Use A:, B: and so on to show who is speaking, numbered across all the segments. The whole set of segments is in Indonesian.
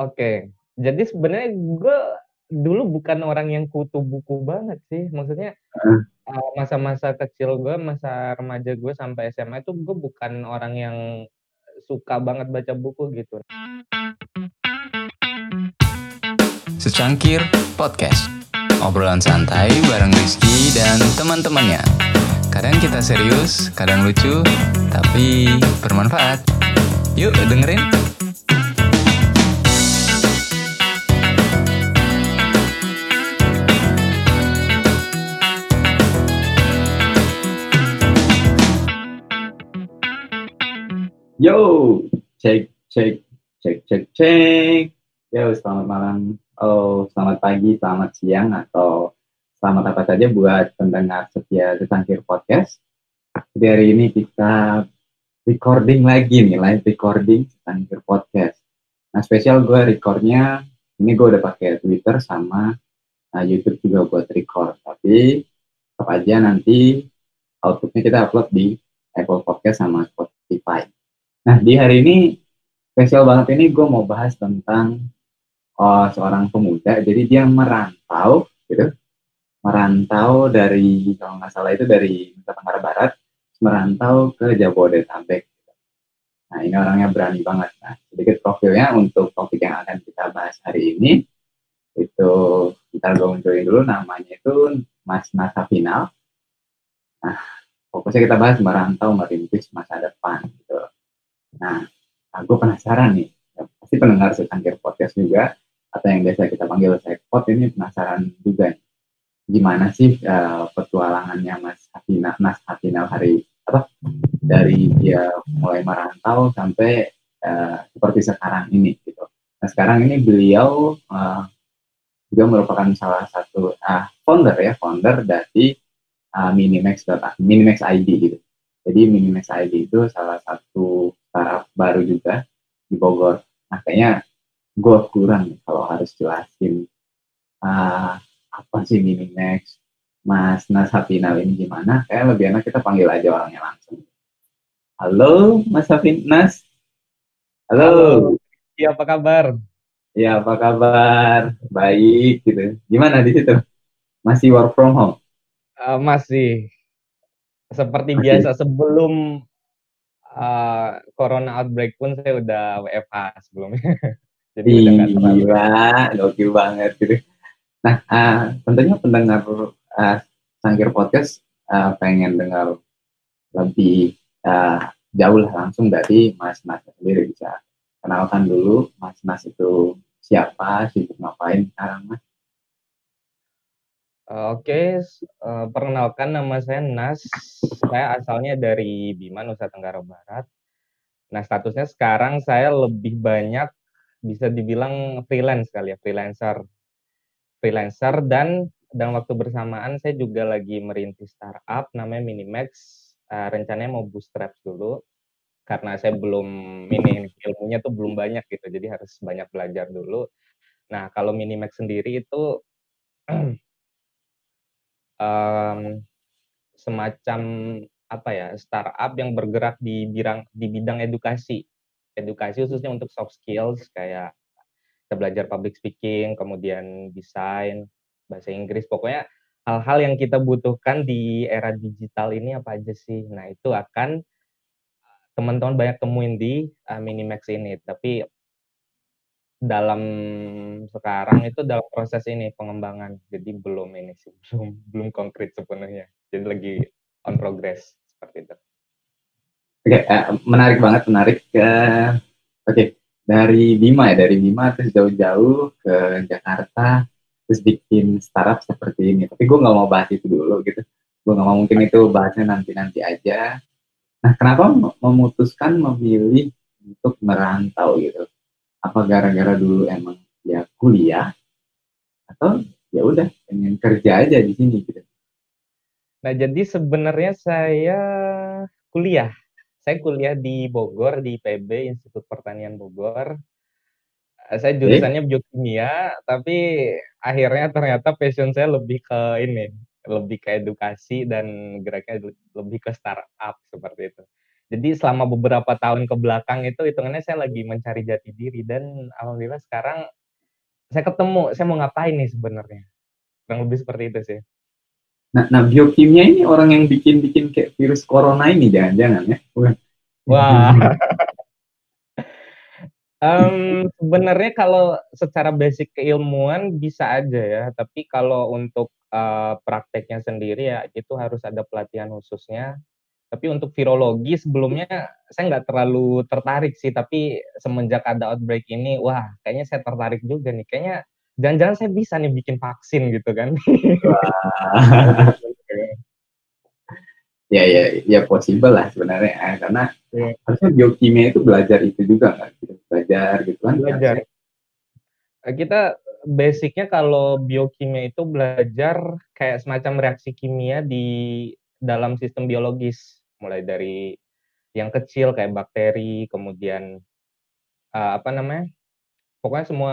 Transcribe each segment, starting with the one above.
A: Oke. Jadi sebenarnya gue dulu bukan orang yang kutu buku banget sih. Maksudnya, eee, masa-masa kecil gue, masa remaja gue sampai SMA itu gue bukan orang yang suka banget baca buku gitu.
B: Secangkir Podcast Obrolan santai bareng Rizky dan teman-temannya Kadang kita serius, kadang lucu, tapi bermanfaat Yuk dengerin
C: Yo, cek, cek, cek, cek, cek. Yo, selamat malam. Oh, selamat pagi, selamat siang, atau selamat apa saja buat pendengar setia Secangkir Podcast. Jadi hari ini kita recording lagi nih, live recording Secangkir Podcast. Nah, spesial gue recordnya, ini gue udah pakai Twitter sama uh, YouTube juga buat record. Tapi, tetap aja nanti outputnya kita upload di Apple Podcast sama Spotify. Nah, di hari ini spesial banget ini gue mau bahas tentang oh, seorang pemuda. Jadi dia merantau, gitu, merantau dari kalau nggak salah itu dari Nusa Tenggara Barat, merantau ke Jabodetabek. Nah, ini orangnya berani banget. Nah, sedikit profilnya untuk topik yang akan kita bahas hari ini itu kita gue munculin dulu namanya itu Mas Nasa Final. Nah, fokusnya kita bahas merantau merintis masa depan gitu. Nah, aku penasaran nih, ya, pasti pendengar secangkir podcast juga, atau yang biasa kita panggil sekpot ini penasaran juga nih. Gimana sih uh, petualangannya Mas Hafina, Mas Hafinal hari apa dari dia mulai merantau sampai uh, seperti sekarang ini gitu. Nah sekarang ini beliau uh, juga merupakan salah satu uh, founder ya founder dari uh, Minimax Minimax ID gitu. Jadi Minimax ID itu salah satu startup baru juga di Bogor. Nah kayaknya gue kurang kalau harus jelasin uh, apa sih Minimax, Mas Nas Hapinal ini gimana? Kayak lebih enak kita panggil aja orangnya langsung. Halo Mas Hafin Nas. Halo.
A: Iya apa kabar?
C: Ya apa kabar? Baik gitu. Gimana di situ? Masih work from home?
A: Uh, masih. Seperti masih. biasa sebelum uh, corona outbreak pun saya udah WFH sebelumnya.
C: Jadi Ih, udah gila, gokil banget gitu. Nah, uh, tentunya pendengar uh, Sangkir Podcast uh, pengen dengar lebih uh, jauh lah langsung dari Mas Nas sendiri bisa kenalkan dulu Mas Nas itu siapa, sibuk ngapain sekarang Mas?
A: Oke, uh, perkenalkan nama saya Nas. Saya asalnya dari Bima, Nusa Tenggara Barat. Nah, statusnya sekarang saya lebih banyak bisa dibilang freelance kali ya, freelancer. Freelancer dan dalam waktu bersamaan saya juga lagi merintis startup namanya Minimax. Uh, rencananya mau bootstrap dulu karena saya belum ini ilmunya tuh belum banyak gitu, jadi harus banyak belajar dulu. Nah, kalau Minimax sendiri itu um, semacam apa ya startup yang bergerak di bidang di bidang edukasi. Edukasi khususnya untuk soft skills kayak kita belajar public speaking kemudian desain bahasa Inggris. Pokoknya hal-hal yang kita butuhkan di era digital ini apa aja sih? Nah itu akan teman-teman banyak temuin di uh, Minimax ini. Tapi dalam sekarang itu dalam proses ini pengembangan. Jadi belum ini sih belum belum konkret sepenuhnya. Jadi lagi on progress seperti itu.
C: Oke okay, uh, menarik banget menarik. Uh, oke. Okay. dari Bima ya dari Bima terus jauh-jauh ke Jakarta terus bikin startup seperti ini. Tapi gue nggak mau bahas itu dulu gitu. Gue nggak mau mungkin itu bahasnya nanti nanti aja. Nah kenapa memutuskan memilih untuk merantau gitu apa gara-gara dulu emang ya kuliah atau ya udah pengen kerja aja di sini gitu.
A: Nah, jadi sebenarnya saya kuliah. Saya kuliah di Bogor di PB Institut Pertanian Bogor. Eh, saya jurusannya biokimia, tapi akhirnya ternyata passion saya lebih ke ini, lebih ke edukasi dan geraknya lebih ke startup seperti itu. Jadi selama beberapa tahun ke belakang itu hitungannya saya lagi mencari jati diri dan alhamdulillah sekarang saya ketemu, saya mau ngapain nih sebenarnya. Kurang lebih seperti itu sih.
C: Nah, nah biokimia ini orang yang bikin-bikin kayak virus corona ini jangan-jangan ya?
A: Wah. um, sebenarnya kalau secara basic keilmuan bisa aja ya, tapi kalau untuk uh, prakteknya sendiri ya itu harus ada pelatihan khususnya tapi untuk virologi sebelumnya saya nggak terlalu tertarik sih, tapi semenjak ada outbreak ini, wah kayaknya saya tertarik juga nih. Kayaknya jangan-jangan saya bisa nih bikin vaksin gitu kan.
C: ya ya ya possible lah sebenarnya eh, karena ya. harusnya biokimia itu belajar itu juga kan belajar gitu kan
A: belajar eh, kita basicnya kalau biokimia itu belajar kayak semacam reaksi kimia di dalam sistem biologis mulai dari yang kecil kayak bakteri, kemudian uh, apa namanya? Pokoknya semua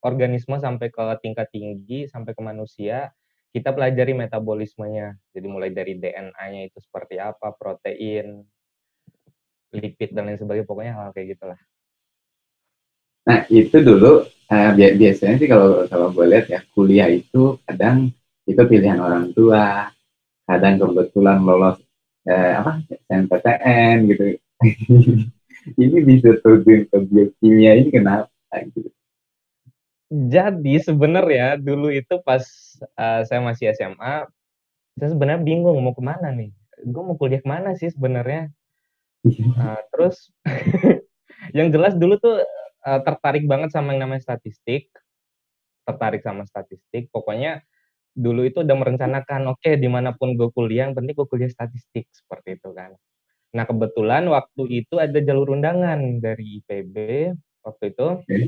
A: organisme sampai ke tingkat tinggi sampai ke manusia, kita pelajari metabolismenya. Jadi mulai dari DNA-nya itu seperti apa, protein, lipid dan lain sebagainya, pokoknya hal kayak gitulah.
C: Nah, itu dulu uh, biasanya sih kalau kalau gue lihat ya kuliah itu kadang itu pilihan orang tua, kadang kebetulan lolos eh, apa? SNPTN gitu. Ini bisa terjun ke biokimia ini kenapa gitu?
A: Jadi sebenarnya dulu itu pas uh, saya masih SMA saya sebenarnya bingung mau ke mana nih. Gue mau kuliah ke mana sih sebenarnya? Uh, terus yang jelas dulu tuh uh, tertarik banget sama yang namanya statistik. Tertarik sama statistik. Pokoknya dulu itu udah merencanakan oke okay, di mana pun gue kuliah yang penting gue kuliah statistik seperti itu kan. Nah kebetulan waktu itu ada jalur undangan dari IPB waktu itu. Okay.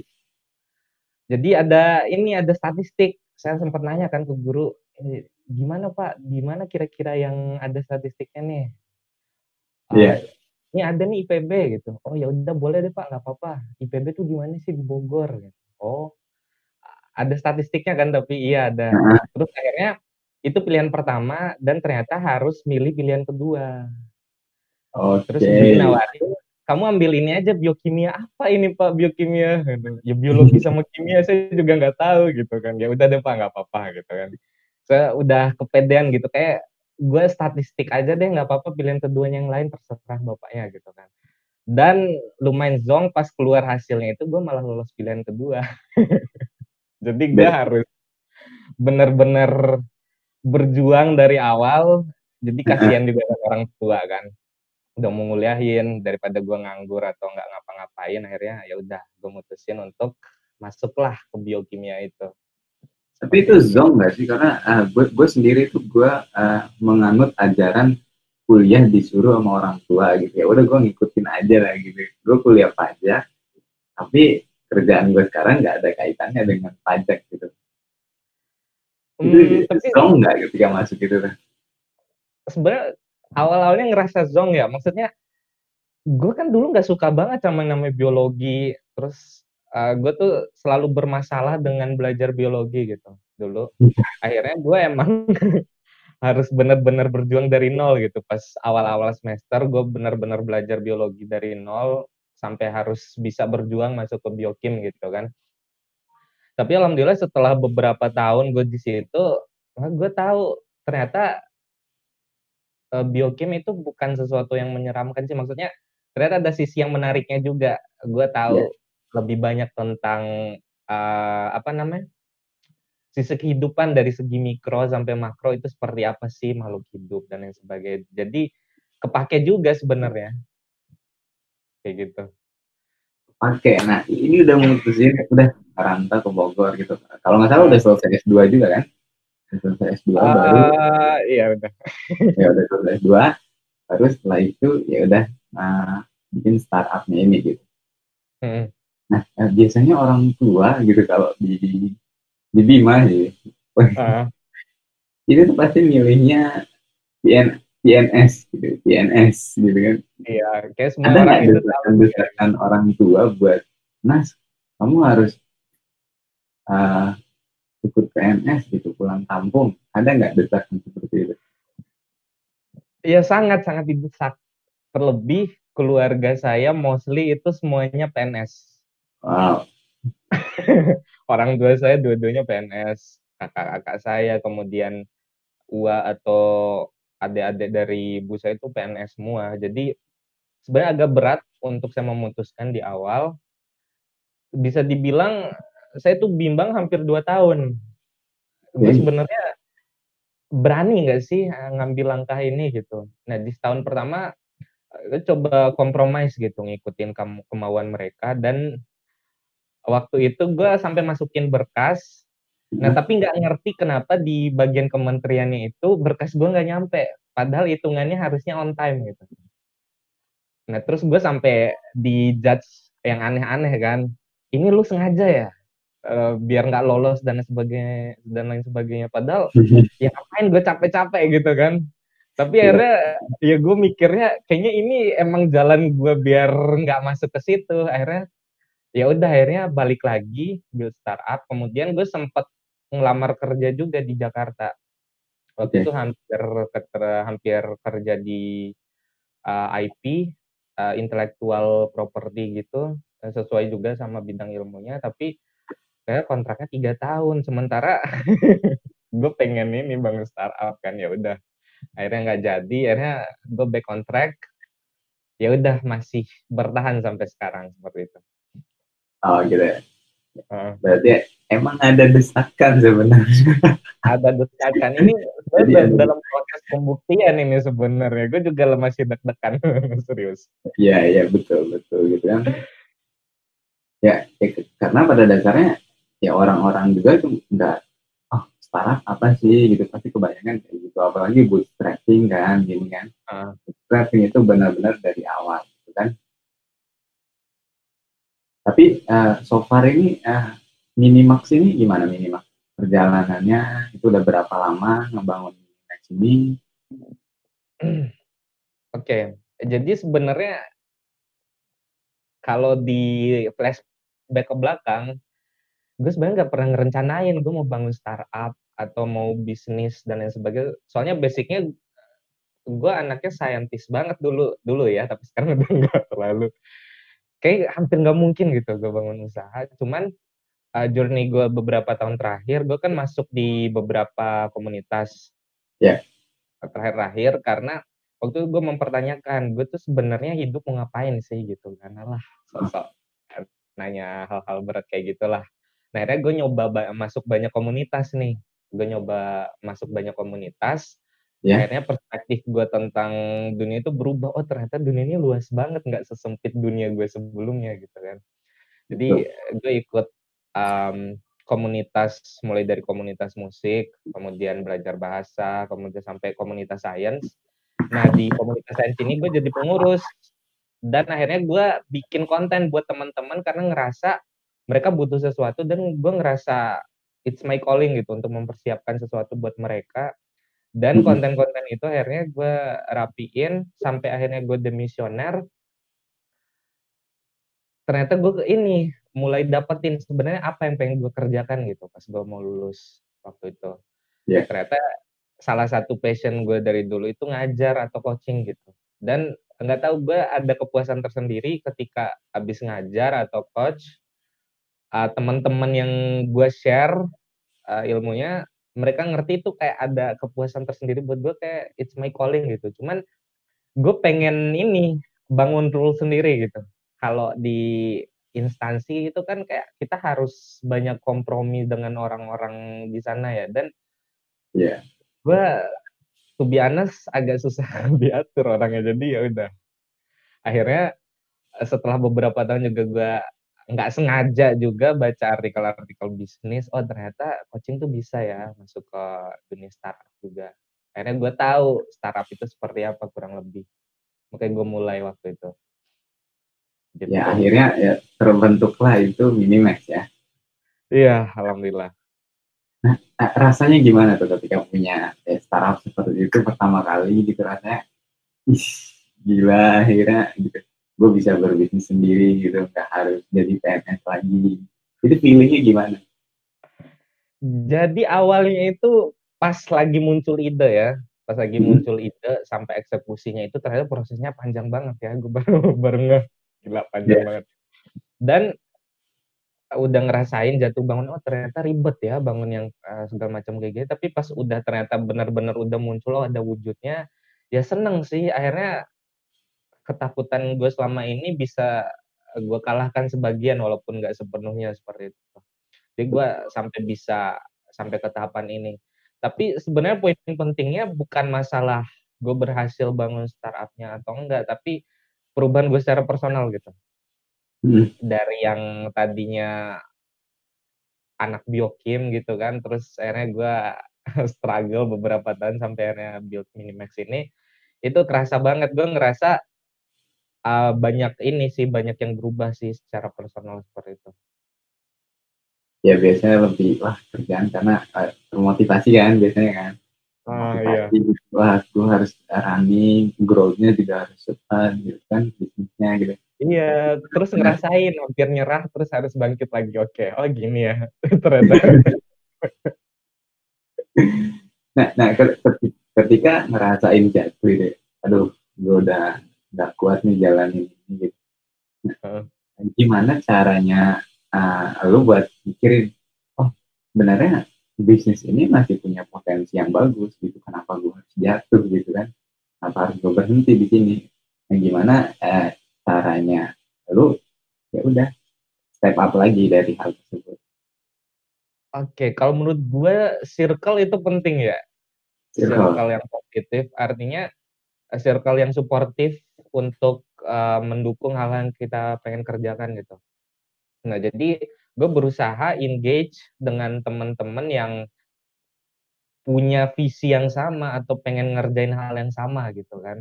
A: jadi ada ini ada statistik. Saya sempat nanya kan ke guru eh, gimana pak? Di mana kira-kira yang ada statistiknya nih?
C: Yeah. uh,
A: ini ada nih IPB gitu. Oh ya udah boleh deh pak. Nggak apa-apa. IPB tuh di mana sih di Bogor? gitu. Oh ada statistiknya kan tapi iya ada. Terus akhirnya itu pilihan pertama dan ternyata harus milih pilihan kedua.
C: Okay.
A: Terus dinawarin kamu ambil ini aja biokimia apa ini pak biokimia gitu. ya biologi sama kimia saya juga nggak tahu gitu kan ya udah deh pak nggak apa-apa gitu kan saya udah kepedean gitu kayak gue statistik aja deh nggak apa-apa pilihan keduanya yang lain terserah bapaknya gitu kan dan lumayan zong pas keluar hasilnya itu gue malah lolos pilihan kedua Jadi gue harus bener-bener berjuang dari awal. Jadi kasihan juga kan orang tua kan. Udah mau nguliahin daripada gue nganggur atau nggak ngapa-ngapain akhirnya ya udah gue mutusin untuk masuklah ke biokimia itu.
C: Tapi itu zong gak sih? Karena uh, gue, gue sendiri tuh gue uh, menganut ajaran kuliah disuruh sama orang tua gitu ya. Udah gue ngikutin aja lah gitu. Gue kuliah pajak, tapi kerjaan gue sekarang nggak ada kaitannya dengan pajak gitu. Hmm, itu tapi, zong nggak ketika masuk gitu?
A: Sebenarnya awal-awalnya ngerasa zong ya, maksudnya gue kan dulu nggak suka banget sama yang namanya biologi, terus uh, gue tuh selalu bermasalah dengan belajar biologi gitu dulu. Akhirnya gue emang harus benar-benar berjuang dari nol gitu. Pas awal-awal semester gue benar-benar belajar biologi dari nol sampai harus bisa berjuang masuk ke biokim gitu kan. Tapi alhamdulillah setelah beberapa tahun gue di situ, gue tahu ternyata uh, biokim itu bukan sesuatu yang menyeramkan sih. Maksudnya ternyata ada sisi yang menariknya juga. Gue tahu yeah. lebih banyak tentang uh, apa namanya sisi kehidupan dari segi mikro sampai makro itu seperti apa sih makhluk hidup dan lain sebagainya. Jadi kepake juga sebenarnya kayak gitu.
C: Oke nah ini udah memutusin udah rantau ke Bogor gitu. Kalau nggak salah udah selesai S2 juga kan? Selesai S2 uh, baru.
A: Iya udah.
C: Ya udah selesai S2 baru setelah itu ya udah nah, bikin startupnya ini gitu. Hmm. nah eh, biasanya orang tua gitu kalau di di Bima sih. Uh. itu tuh pasti milihnya PN, PNS gitu, PNS gitu kan.
A: Iya, kayak semua Ada orang itu
C: desakan orang tua buat, Nas, kamu harus uh, ikut PNS gitu, pulang kampung. Ada nggak desakan seperti itu?
A: Iya sangat sangat didesak. Terlebih keluarga saya mostly itu semuanya PNS.
C: Wow.
A: Orang tua saya dua-duanya PNS, kakak-kakak saya, kemudian ua atau adik-adik dari ibu saya itu PNS semua. Jadi sebenarnya agak berat untuk saya memutuskan di awal. Bisa dibilang saya tuh bimbang hampir dua tahun. Gue sebenarnya berani nggak sih eh, ngambil langkah ini gitu. Nah di setahun pertama gue coba compromise gitu ngikutin kemauan mereka dan waktu itu gue sampai masukin berkas. Nah tapi nggak ngerti kenapa di bagian kementeriannya itu berkas gue nggak nyampe. Padahal hitungannya harusnya on time gitu. Nah terus gue sampai di judge yang aneh-aneh kan. Ini lu sengaja ya eh, biar nggak lolos dan sebagainya dan lain sebagainya. Padahal ya ngapain gue capek-capek gitu kan. Tapi
C: Iya.
A: akhirnya ya gue mikirnya kayaknya ini emang jalan gue biar nggak masuk ke situ. Akhirnya ya udah akhirnya balik lagi build startup. Kemudian gue sempet ngelamar kerja juga di Jakarta. Waktu
C: Oke.
A: itu hampir hampir kerja di uh, IP, uh, intellectual property gitu, eh, sesuai juga sama bidang ilmunya. Tapi kayak kontraknya tiga tahun. Sementara gue pengen ini bangun startup kan ya udah akhirnya nggak jadi akhirnya gue back on track ya udah masih bertahan sampai sekarang seperti itu
C: Oh gitu ya. Berarti emang ada desakan sebenarnya.
A: ada desakan ini sebenarnya dalam proses pembuktian ini sebenarnya gue juga masih deg-degan serius
C: Iya, iya betul, betul gitu kan. Ya, ya, karena pada dasarnya ya orang-orang juga tuh nggak, oh startup apa sih gitu pasti kebanyakan kayak gitu. Apalagi bootstrapping kan, gini kan.
A: Ah.
C: Bootstrapping itu benar-benar dari awal, gitu kan. Tapi eh, so far ini eh, Minimax ini gimana Minimax? Perjalanannya itu udah berapa lama ngebangun Minimax ini?
A: oke jadi sebenarnya kalau di flashback ke belakang gue sebenarnya nggak pernah ngerencanain gue mau bangun startup atau mau bisnis dan lain sebagainya soalnya basicnya gue anaknya saintis banget dulu dulu ya tapi sekarang udah nggak terlalu kayak hampir nggak mungkin gitu gue bangun usaha. Cuman uh, journey gue beberapa tahun terakhir gue kan masuk di beberapa komunitas
C: Ya.
A: terakhir-terakhir karena waktu itu gue mempertanyakan gue tuh sebenarnya hidup mau ngapain sih? Gitu kan. Lah sosok nanya hal-hal berat kayak gitulah. Nah akhirnya gue nyoba ba- masuk banyak komunitas nih. Gue nyoba masuk banyak komunitas
C: Ya.
A: akhirnya perspektif gue tentang dunia itu berubah. Oh ternyata dunia ini luas banget. Nggak sesempit dunia gue sebelumnya gitu kan. Jadi gue ikut um, komunitas mulai dari komunitas musik kemudian belajar bahasa kemudian sampai komunitas sains nah di komunitas sains ini gue jadi pengurus. Dan akhirnya gue bikin konten buat teman-teman karena ngerasa mereka butuh sesuatu dan gue ngerasa it's my calling gitu untuk mempersiapkan sesuatu buat mereka dan konten-konten itu akhirnya gue rapiin sampai akhirnya gue demisioner. Ternyata gue ke ini mulai dapetin sebenarnya apa yang pengen gue kerjakan gitu pas gue mau lulus waktu itu.
C: Iya.
A: ternyata salah satu passion gue dari dulu itu ngajar atau coaching gitu. Dan nggak tahu gue ada kepuasan tersendiri ketika habis ngajar atau coach uh, teman-teman yang gue share uh, ilmunya mereka ngerti itu kayak ada kepuasan tersendiri buat gue kayak it's my calling gitu. Cuman gue pengen ini bangun rule sendiri gitu. Kalau di instansi itu kan kayak kita harus banyak kompromi dengan orang-orang di sana ya. Dan
C: Iya.
A: gue to be honest agak susah diatur orangnya. Jadi ya udah. Akhirnya setelah beberapa tahun juga gue nggak sengaja juga baca artikel-artikel bisnis oh ternyata coaching tuh bisa ya masuk ke dunia startup juga akhirnya gue tahu startup itu seperti apa kurang lebih makanya gue mulai waktu itu gitu.
C: Ya akhirnya ya terbentuklah itu Minimax ya.
A: iya alhamdulillah
C: Nah, rasanya gimana tuh ketika punya eh, startup seperti itu pertama kali gitu rasanya, ih gila akhirnya gitu. Gue bisa berbisnis sendiri gitu, nggak harus jadi PNS lagi. Itu feelingnya gimana?
A: Jadi awalnya itu pas lagi muncul ide ya. pas lagi hmm. muncul ide sampai eksekusinya itu ternyata prosesnya panjang banget ya gue baru baru nge gila panjang yeah. banget dan udah ngerasain jatuh bangun oh ternyata ribet ya bangun yang uh, segala macam kayak gitu tapi pas udah ternyata benar-benar udah muncul oh ada wujudnya ya seneng sih akhirnya ketakutan gue selama ini bisa gue kalahkan sebagian walaupun nggak sepenuhnya seperti itu jadi gue sampai bisa sampai ke tahapan ini tapi sebenarnya poin pentingnya bukan masalah gue berhasil bangun startupnya atau enggak tapi perubahan gue secara personal gitu Hmm. Dari yang tadinya anak biokim gitu kan, terus akhirnya gue struggle beberapa tahun sampai akhirnya build Minimax ini, itu kerasa banget. Gue ngerasa uh, banyak ini sih, banyak yang berubah sih secara personal seperti itu.
C: Ya biasanya lebih, wah kerjaan karena uh, termotivasi kan biasanya kan.
A: Ah, iya.
C: Wah, gue harus running, growth-nya juga harus cepat gitu kan, bisnisnya gitu
A: Iya, terus ngerasain hampir nyerah terus harus bangkit lagi. Oke, oh gini ya ternyata.
C: nah, nah ketika ngerasain jatuh deh, aduh, gue udah nggak kuat nih jalan ini gitu. Nah, gimana caranya uh, lu buat mikirin, oh sebenarnya bisnis ini masih punya potensi yang bagus gitu, kenapa gue harus jatuh gitu kan? Kenapa harus gue berhenti di sini? Nah, gimana uh, caranya lalu ya udah step up lagi dari hal tersebut
A: oke kalau menurut gue circle itu penting ya circle, circle yang positif artinya eh, circle yang suportif untuk uh, mendukung hal yang kita pengen kerjakan gitu nah jadi gue berusaha engage dengan teman-teman yang punya visi yang sama atau pengen ngerjain hal yang sama gitu kan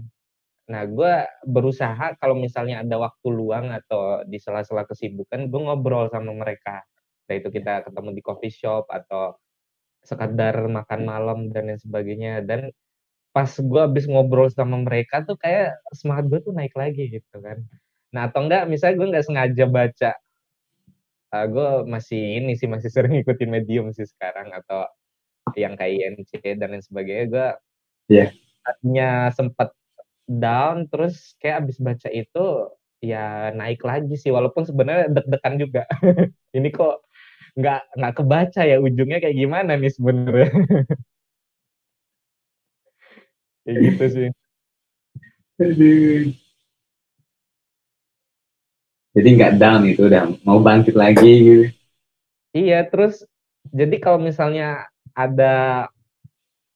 A: Nah, gue berusaha kalau misalnya ada waktu luang atau di sela-sela kesibukan, gue ngobrol sama mereka. Nah, itu kita ketemu di coffee shop atau sekadar makan malam dan lain sebagainya. Dan pas gue habis ngobrol sama mereka tuh kayak semangat gue tuh naik lagi gitu kan. Nah, atau enggak misalnya gue nggak sengaja baca. Uh, ah, gue masih ini sih, masih sering ngikutin medium sih sekarang. Atau yang kayak INC dan lain sebagainya. Gue yeah. tadinya sempat down terus kayak abis baca itu ya naik lagi sih walaupun sebenarnya deg-degan juga ini kok nggak nggak kebaca ya ujungnya kayak gimana nih sebenarnya kayak gitu sih.
C: Jadi nggak down itu udah mau bangkit lagi gitu.
A: Iya terus jadi kalau misalnya ada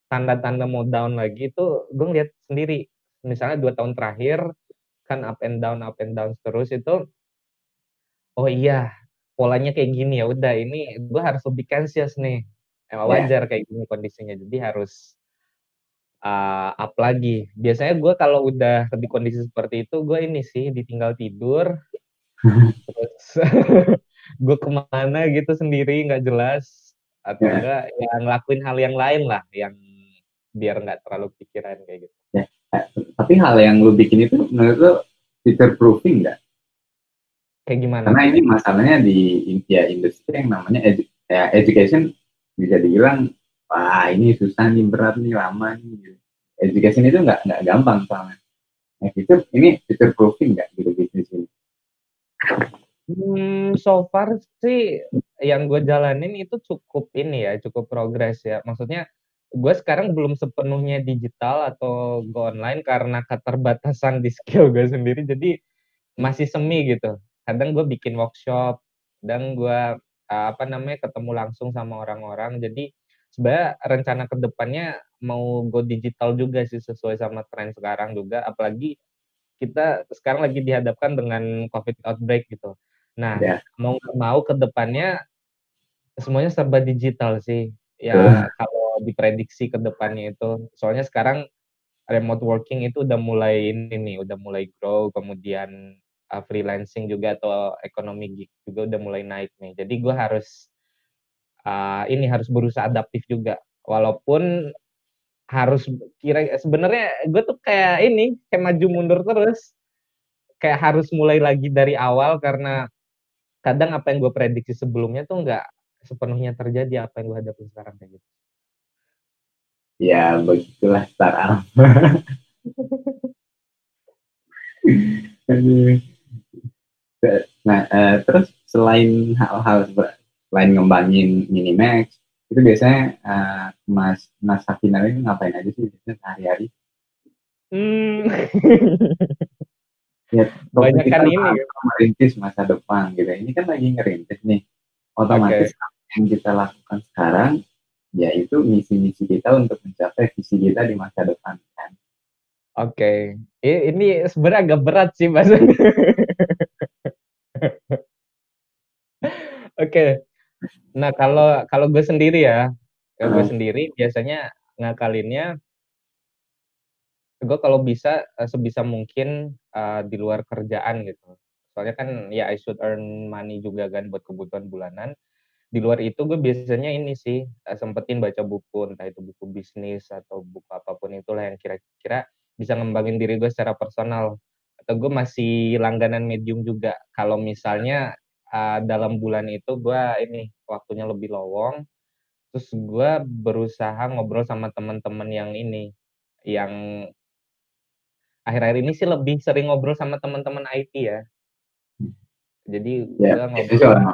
A: tanda-tanda mau down lagi itu gue ngeliat sendiri. Misalnya dua tahun terakhir kan up and down up and down terus itu oh iya polanya kayak gini ya udah ini gue harus lebih conscious nih. Emang yeah. wajar kayak gini kondisinya jadi harus uh, up lagi biasanya gue kalau udah di kondisi seperti itu gue ini sih ditinggal tidur terus gue ke mana gitu sendiri nggak jelas atau yeah. enggak ya ngelakuin hal yang lain lah yang biar nggak terlalu pikiran kayak gitu
C: yeah. Tapi hal yang lu bikin itu menurut lu future proofing nggak?
A: Kayak gimana?
C: Karena ini masalahnya di ya, industri yang namanya edu ya, education bisa dibilang wah ini susah nih berat nih lama nih. Education itu nggak nggak gampang soalnya. Nah itu ini future proofing nggak gitu bisnis ini?
A: Hmm, so far sih yang gue jalanin itu cukup ini ya, cukup progres ya. Maksudnya gue sekarang belum sepenuhnya digital atau go online karena keterbatasan di skill gue sendiri jadi masih semi gitu kadang gue bikin workshop dan gue apa namanya ketemu langsung sama orang-orang jadi sebenarnya rencana ke depannya mau go digital juga sih sesuai sama tren sekarang juga apalagi kita sekarang lagi dihadapkan dengan covid outbreak gitu nah yeah. mau mau ke depannya semuanya serba digital sih ya uh. kalau diprediksi ke depannya itu. Soalnya sekarang remote working itu udah mulai ini nih, udah mulai grow, kemudian uh, freelancing juga atau ekonomi gig juga udah mulai naik nih. Jadi gue harus uh, ini harus berusaha adaptif juga. Walaupun harus kira sebenarnya gue tuh kayak ini kayak maju mundur terus kayak harus mulai lagi dari awal karena kadang apa yang gue prediksi sebelumnya tuh nggak sepenuhnya terjadi apa yang gue hadapi sekarang kayak gitu.
C: ya begitulah startup. nah, uh, terus selain hal-hal selain ngembangin Minimax, itu biasanya uh, Mas Mas Sakina ini ngapain aja sih sehari-hari? Hmm. ya, banyak kan ini ya. merintis masa depan gitu. Ini kan lagi ngerintis nih. Otomatis okay. yang kita lakukan sekarang yaitu misi-misi kita untuk mencapai visi kita di masa depan kan.
A: Oke, okay. ini sebenarnya agak berat sih mas. Oke, okay. Nah kalau kalau gue sendiri ya, kalau gue sendiri biasanya ngakalinnya, gue kalau bisa eh, sebisa mungkin uh, di luar kerjaan gitu. Soalnya kan ya I should earn money juga kan buat kebutuhan bulanan. Di luar itu gue biasanya ini sih uh, sempetin baca buku entah itu buku bisnis atau buku apa pun itulah yang kira-kira bisa ngembangin diri gue secara personal. Atau gue masih langganan medium juga. Kalau misalnya uh, dalam bulan itu gue ini waktunya lebih lowong. Terus gue berusaha ngobrol sama teman-teman yang ini yang akhir-akhir ini sih lebih sering ngobrol sama teman-teman IT ya. Jadi
C: ya, gue ngobrol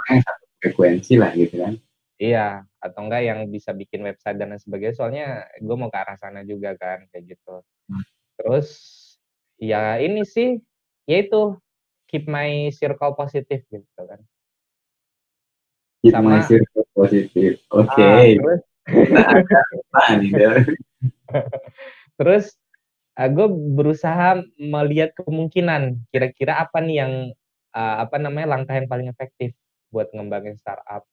C: frekuensi lah gitu kan.
A: Iya atau enggak yang bisa bikin website dan lain sebagainya. Soalnya gue mau ke arah sana juga kan kayak gitu. Hmm. terus ya ini sih yaitu keep my circle positif gitu kan
C: keep sama my circle positif oke okay. ah,
A: terus terus uh, gue berusaha melihat kemungkinan kira-kira apa nih yang uh, apa namanya langkah yang paling efektif buat ngembangin startup.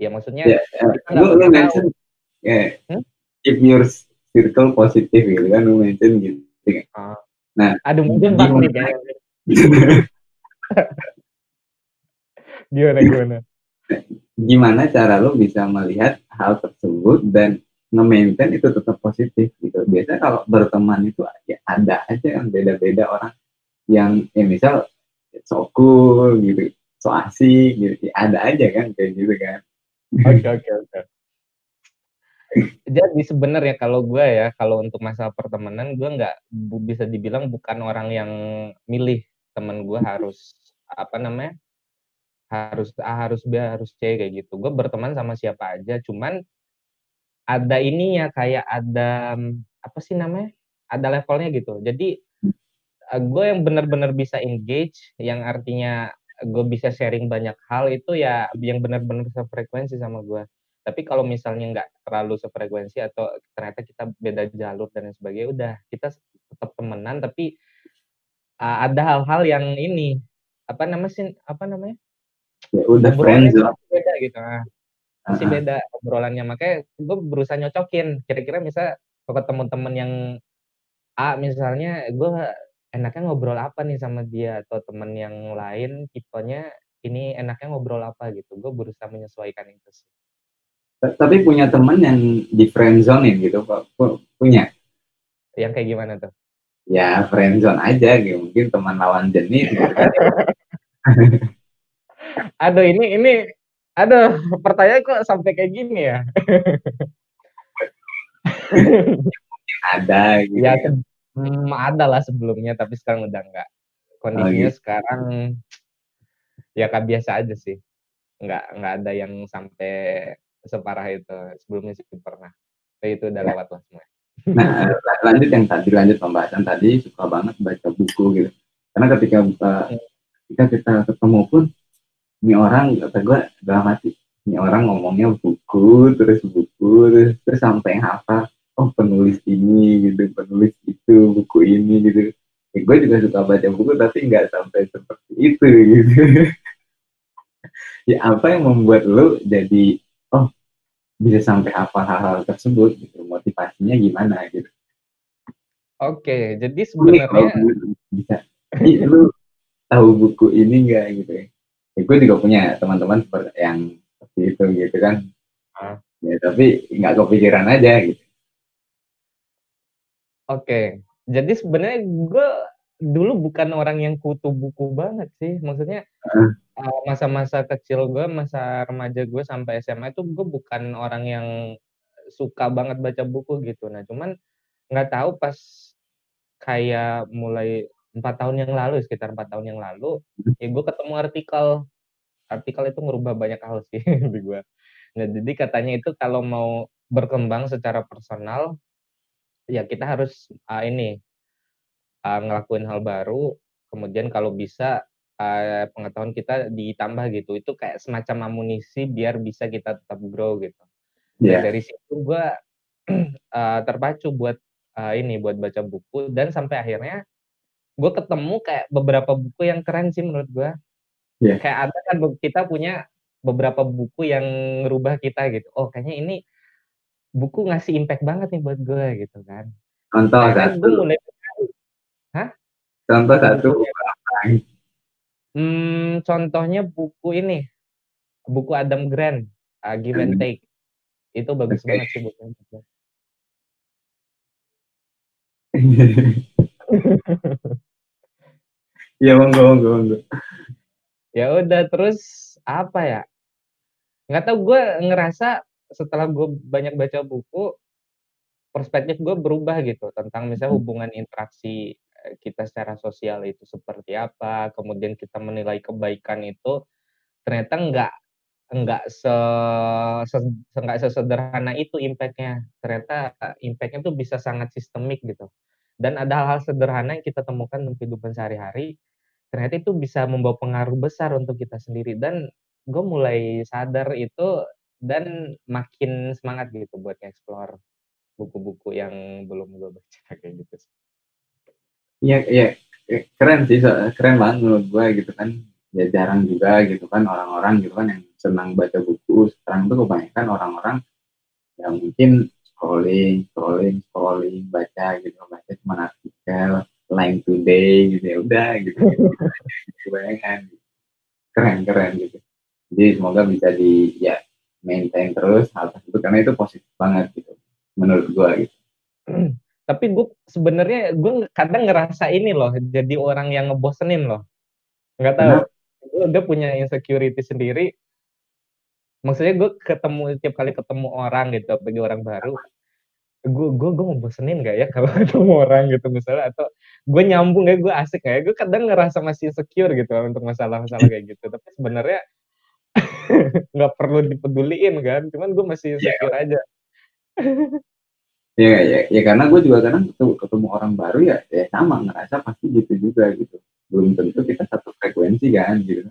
A: Ya maksudnya yeah,
C: ya. lu, lu mention yeah, hmm? keep your circle positif gitu kan lu mention gitu. Uh,
A: nah, aduh mungkin bang nih gimana gimana?
C: Gimana cara lu bisa melihat hal tersebut dan nge-maintain itu tetap positif gitu. Biasanya kalau berteman itu ya ada aja yang beda-beda orang yang ya misal so cool gitu so asik gitu ada aja kan kayak gitu kan
A: oke oke oke jadi sebenarnya kalau gue ya kalau untuk masalah pertemanan gue nggak bisa dibilang bukan orang yang milih temen gue harus apa namanya harus A harus B harus C kayak gitu. Gue berteman sama siapa aja cuman ada ininya kayak ada apa sih namanya ada levelnya gitu. Jadi eh, gue yang benar-benar bisa engage yang artinya gue bisa sharing banyak hal itu ya yang benar-benar sefrekuensi sama gue tapi kalau misalnya nggak terlalu sefrekuensi atau ternyata kita beda jalur dan sebagainya udah kita tetap temenan tapi uh, ada hal-hal yang ini apa namanya sih apa namanya?
C: Ya udah friends
A: beda gitu nah, masih uh -huh. beda obrolannya makanya gue berusaha nyocokin. Kira-kira misal kalau ketemu temen yang A misalnya gue enaknya ngobrol apa nih sama dia? Atau temen yang lain tipenya ini enaknya ngobrol apa gitu. Gue berusaha menyesuaikan itu sih.
C: Tapi punya temen yang di friend zone gitu pak? Punya?
A: Yang kayak gimana tuh
C: ya friend zone aja gitu mungkin teman lawan jenis gitu kan
A: aduh ini ini aduh pertanyaan kok sampai kayak gini ya
C: ada gitu ya, ya.
A: Hmm, ada lah sebelumnya, tapi sekarang udah enggak. Kondisinya oh, gitu. sekarang ya kayak biasa aja sih. Enggak enggak ada yang sampai separah itu. Sebelumnya sih pernah. Tapi itu udah ya. lewat lah semua.
C: Nah, lanjut yang tadi, lanjut pembahasan tadi, suka banget baca buku gitu. Karena ketika uh, ketika kita ketemu pun, ini orang, kata gue, dalam hati, ini orang ngomongnya buku, terus buku, terus, terus sampai hafal oh penulis ini gitu penulis itu buku ini gitu. Ya, gue juga suka baca buku tapi nggak sampai seperti itu gitu. Ya apa yang membuat lo jadi oh bisa sampai apa hal-hal tersebut gitu. Motivasinya gimana gitu.
A: Oke jadi sebenarnya
C: bisa. Iya, lu tahu buku ini enggak gitu ya, ya gue juga punya teman-teman yang seperti itu gitu kan. Ah. ya tapi nggak kepikiran aja gitu.
A: Oke, jadi sebenarnya gue dulu bukan orang yang kutu buku banget sih, maksudnya, masa masa-masa kecil gue, masa remaja gue sampai SMA itu gue bukan orang yang suka banget baca buku gitu. Nah, cuman nggak tahu pas kayak mulai empat tahun yang lalu, sekitar empat tahun yang lalu, ya gue ketemu artikel. Artikel itu ngerubah banyak hal sih di gue. Nah, jadi katanya itu kalau mau berkembang secara personal, ya kita harus uh, ini uh, ngelakuin hal baru, kemudian kalau bisa uh, pengetahuan kita ditambah gitu. Itu kayak semacam amunisi biar bisa kita tetap grow gitu. Yeah. dari situ gue uh, terpacu buat uh, ini buat baca buku dan sampai akhirnya gue ketemu kayak beberapa buku yang keren sih menurut gue. Yeah. Kayak ada kan kita punya beberapa buku yang ngerubah kita gitu. Oh kayaknya ini buku ngasih impact banget nih buat gue gitu kan.
C: Contoh kan gue mulai Hah? Contoh satu
A: Hmm, contohnya buku ini, buku Adam Grant, uh, Give and hmm. Take. Itu bagus okay. banget sih bukunya.
C: Iya monggo monggo monggo.
A: Ya udah terus apa ya? Nggak tahu gue ngerasa setelah gue banyak baca buku, perspektif gue berubah gitu tentang misalnya hmm. hubungan interaksi kita secara sosial itu seperti apa, kemudian kita menilai kebaikan itu ternyata nggak enggak se, se enggak sesederhana itu impactnya. Ternyata impactnya tuh bisa sangat sistemik gitu. Dan ada hal-hal sederhana yang kita temukan dalam kehidupan sehari-hari, ternyata itu bisa membawa pengaruh besar untuk kita sendiri. Dan gue mulai sadar itu dan makin semangat gitu buat explore buku-buku yang belum gue baca kayak gitu
C: Iya, iya, keren sih, keren banget menurut gue gitu kan. Ya jarang juga gitu kan orang-orang gitu kan yang senang baca buku sekarang tuh kebanyakan orang-orang yang mungkin scrolling scrolling scrolling baca gitu baca cuma artikel line today gitu ya udah gitu, gitu. kebanyakan. Keren keren gitu. Jadi semoga bisa di ya maintain terus hal tersebut karena itu positif banget gitu menurut gua gitu
A: tapi gue sebenarnya gue kadang ngerasa ini loh jadi orang yang ngebosenin loh. Nggak tahu. Nah. gue punya insecurity sendiri. Maksudnya gue ketemu tiap kali ketemu orang gitu bagi orang baru gue gue gue ngebosenin gak ya kalau ketemu orang gitu misalnya? Atau gue nyambung gak gue asik gak ya? Gue kadang ngerasa masih secure gitu untuk masalah-masalah kayak gitu. Tapi sebenarnya nggak perlu dipeduliin kan? Cuman gue masih iya. secure yeah. aja
C: ya, ya ya karena gue juga kadang ketemu, ketemu orang baru ya ya sama ngerasa pasti gitu juga gitu. Belum tentu kita satu frekuensi kan gitu.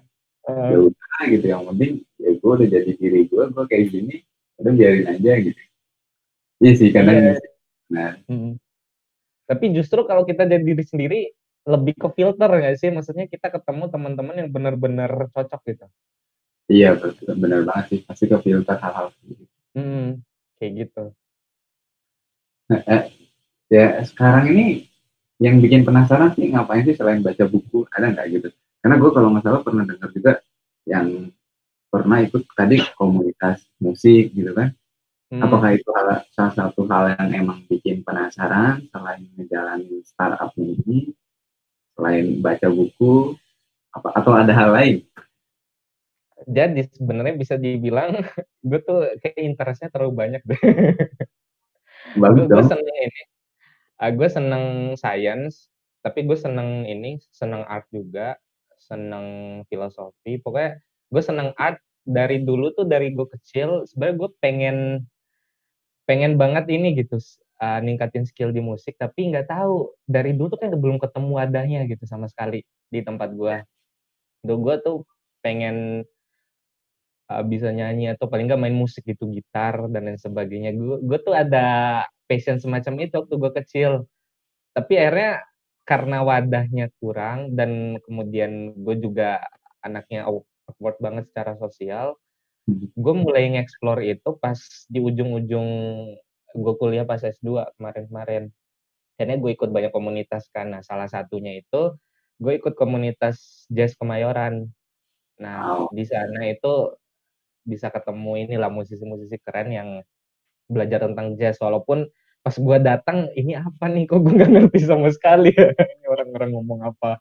C: Uh, ya udah gitu yang penting ya gue udah jadi diri gue gue kayak gini udah biarin aja gitu. Iya sih kadang yeah. Nah hmm.
A: tapi justru kalau kita jadi diri sendiri lebih ke filter nggak sih? Maksudnya kita ketemu teman-teman yang benar-benar cocok gitu.
C: Iya betul benar banget sih pasti ke filter hal-hal
A: gitu hmm, kayak gitu
C: ya sekarang ini yang bikin penasaran sih ngapain sih selain baca buku? Ada nggak gitu? Karena gue kalau nggak salah pernah dengar juga yang pernah ikut tadi komunitas musik gitu kan. Hmm. apakah itu hal, salah satu hal yang emang bikin penasaran selain menjalani startup ini? Selain baca buku? Apa atau ada hal lain?
A: Jadi sebenarnya bisa dibilang gue tuh kayak interestnya terlalu banyak deh
C: Bagus gue
A: seneng ini. Uh, gue seneng science tapi gue seneng ini seneng art juga seneng filosofi. Pokoknya gue seneng art dari dulu tuh dari gue kecil sebenarnya gue pengen pengen banget ini gitu uh, ningkatin skill di musik tapi nggak tahu dari dulu tuh kan belum ketemu wadahnya gitu sama sekali di tempat gue do gue tuh pengen uh, bisa nyanyi atau paling nggak main musik gitu gitar dan lain sebagainya gue gue tuh ada passion semacam itu waktu gue kecil tapi akhirnya karena wadahnya kurang dan kemudian gue juga anaknya awkward banget secara sosial, hmm. gue mulai nge-explore itu pas di ujung-ujung gue kuliah pas S2 kemarin-kemarin. Akhirnya gue ikut banyak komunitas kan, nah salah satunya itu gue ikut komunitas jazz Kemayoran. Nah, di sana itu bisa ketemu inilah musisi-musisi keren yang belajar tentang jazz. Walaupun pas gue datang ini apa nih? Kok gue nggak ngerti sama sekali ya? Orang-orang ngomong apa?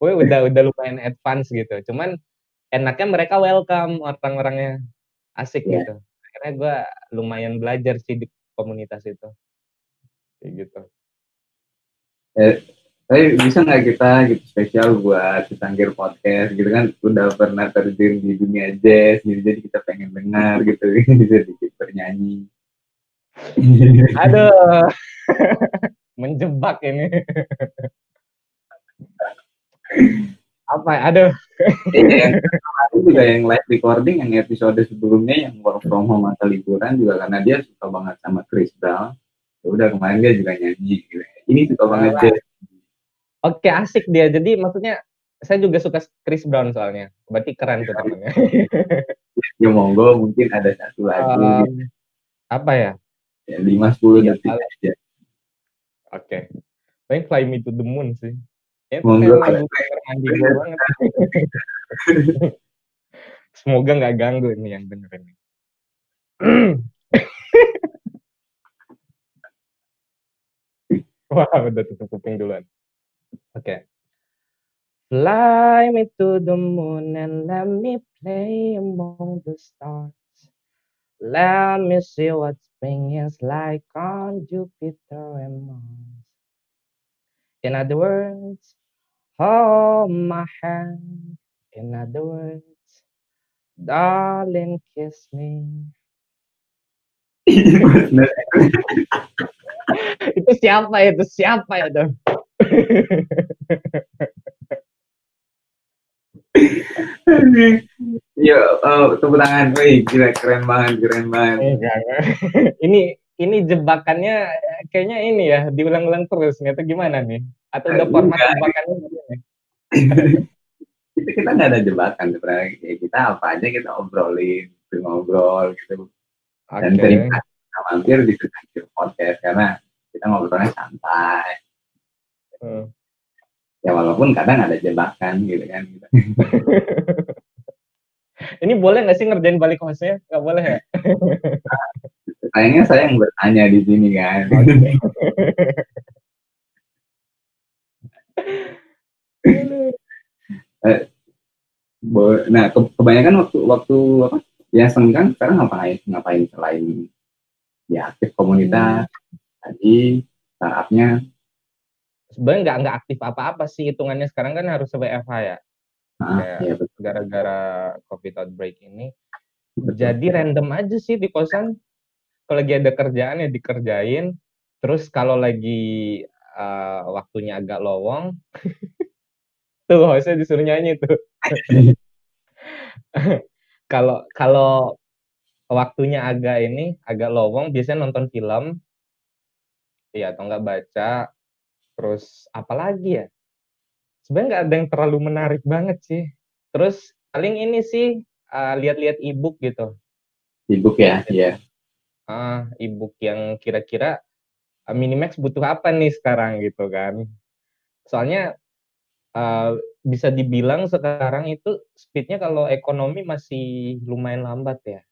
A: Gue udah udah lumayan advance gitu. Cuman enaknya mereka welcome orang-orangnya asik yeah. gitu. Akhirnya gue lumayan belajar sih di komunitas itu. Kayak gitu.
C: Eh, tapi bisa nggak kita gitu spesial buat Cangkir podcast gitu kan? Udah pernah terjun di dunia jazz gitu. Jadi kita pengen dengar gitu. Bisa dikit bernyanyi.
A: Aduh. Menjebak ini. Apa? Aduh.
C: Iya, yang juga yang live recording yang episode sebelumnya yang work from home atau liburan juga karena dia suka banget sama Chris Brown. Ya udah kemarin dia juga nyanyi gitu. Ini suka banget jazz
A: Oke, asik dia. Jadi maksudnya saya juga suka Chris Brown soalnya. Berarti keren tuh temennya.
C: ya monggo mungkin ada satu lagi. Um,
A: apa ya?
C: Ya, 5 10 ya, detik aja.
A: Oke. Paling Fly Me to the Moon sih.
C: Ya, monggo lagu
A: mandi banget. Semoga nggak ganggu ini yang denger ini. Wah, udah tutup kuping duluan. Okay. Fly me to the moon and let me play among the stars. Let me see what spring is like on Jupiter and Mars. In other words, hold my hand. In other words, darling, kiss me. itu siapa itu siapa dong
C: Yo, oh, tepuk tangan, wih, gila keren banget, keren banget.
A: ini ini jebakannya kayaknya ini ya diulang-ulang terus, atau gimana nih? Atau udah format jebakannya gimana?
C: kita kita nggak ada jebakan sebenarnya, kita apa aja kita obrolin, ngobrol gitu. Okay. Dan terima kasih mampir di podcast karena kita ngobrolnya santai Hmm. Ya walaupun kadang ada jebakan gitu kan. Gitu.
A: Ini boleh nggak sih ngerjain balik hostnya? Nggak boleh ya?
C: Sayangnya saya yang bertanya di sini kan. Eh, nah, kebanyakan waktu waktu apa? Ya senggang sekarang ngapain? Ngapain selain ya aktif komunitas hmm. tadi startupnya
A: sebenarnya nggak nggak aktif apa-apa sih hitungannya sekarang kan harus WFH ya. Ah, ya, gara-gara COVID outbreak ini. Betul. Jadi random aja sih di kosan. Kalau lagi ada kerjaan ya dikerjain. Terus kalau lagi uh, waktunya agak lowong, tuh harusnya disuruh nyanyi tuh. Kalau kalau waktunya agak ini agak lowong, biasanya nonton film, ya atau enggak baca Terus apalagi ya? Sebenarnya nggak ada yang terlalu menarik banget sih. Terus paling ini sih uh, lihat-lihat e-book gitu.
C: E-book ya, iya.
A: Ah, uh, e-book yang kira-kira uh, Minimax butuh apa nih sekarang gitu kan. Soalnya uh, bisa dibilang sekarang itu speednya kalau ekonomi masih lumayan lambat ya.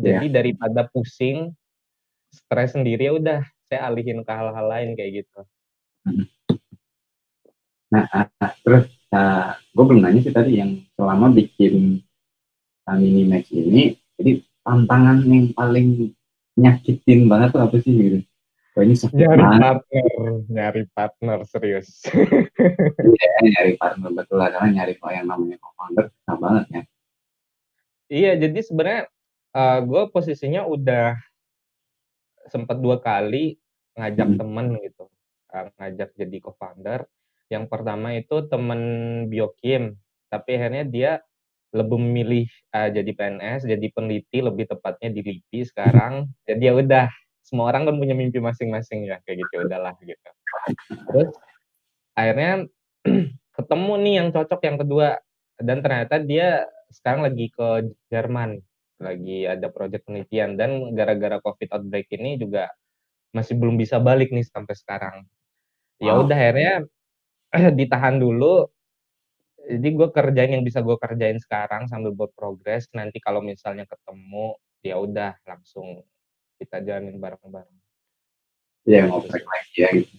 A: Jadi yeah. daripada pusing, stres sendiri ya udah saya alihin ke hal-hal lain kayak gitu.
C: Nah, uh, terus uh, gue belum nanya sih tadi yang selama bikin uh, mini max ini, jadi tantangan yang paling nyakitin banget tuh apa sih gitu?
A: Oh, ini sakit nyari banget. partner, nyari partner serius.
C: Iya, nyari partner betul lah karena nyari kalau yang namanya co-founder susah banget ya.
A: Iya, jadi sebenarnya uh, gue posisinya udah sempat dua kali ngajak hmm. temen gitu ngajak jadi co-founder. Yang pertama itu temen biokim, tapi akhirnya dia lebih memilih uh, jadi PNS, jadi peneliti, lebih tepatnya di LIPI sekarang. Jadi ya udah, semua orang kan punya mimpi masing-masing ya, kayak gitu, ya udahlah gitu. Terus akhirnya ketemu nih yang cocok yang kedua, dan ternyata dia sekarang lagi ke Jerman, lagi ada proyek penelitian, dan gara-gara COVID outbreak ini juga masih belum bisa balik nih sampai sekarang ya udah akhirnya ditahan dulu. Jadi gue kerjain yang bisa gue kerjain sekarang sambil buat progres. Nanti kalau misalnya ketemu ya udah langsung kita jalanin bareng-bareng.
C: Ya ngoprek lagi ya gitu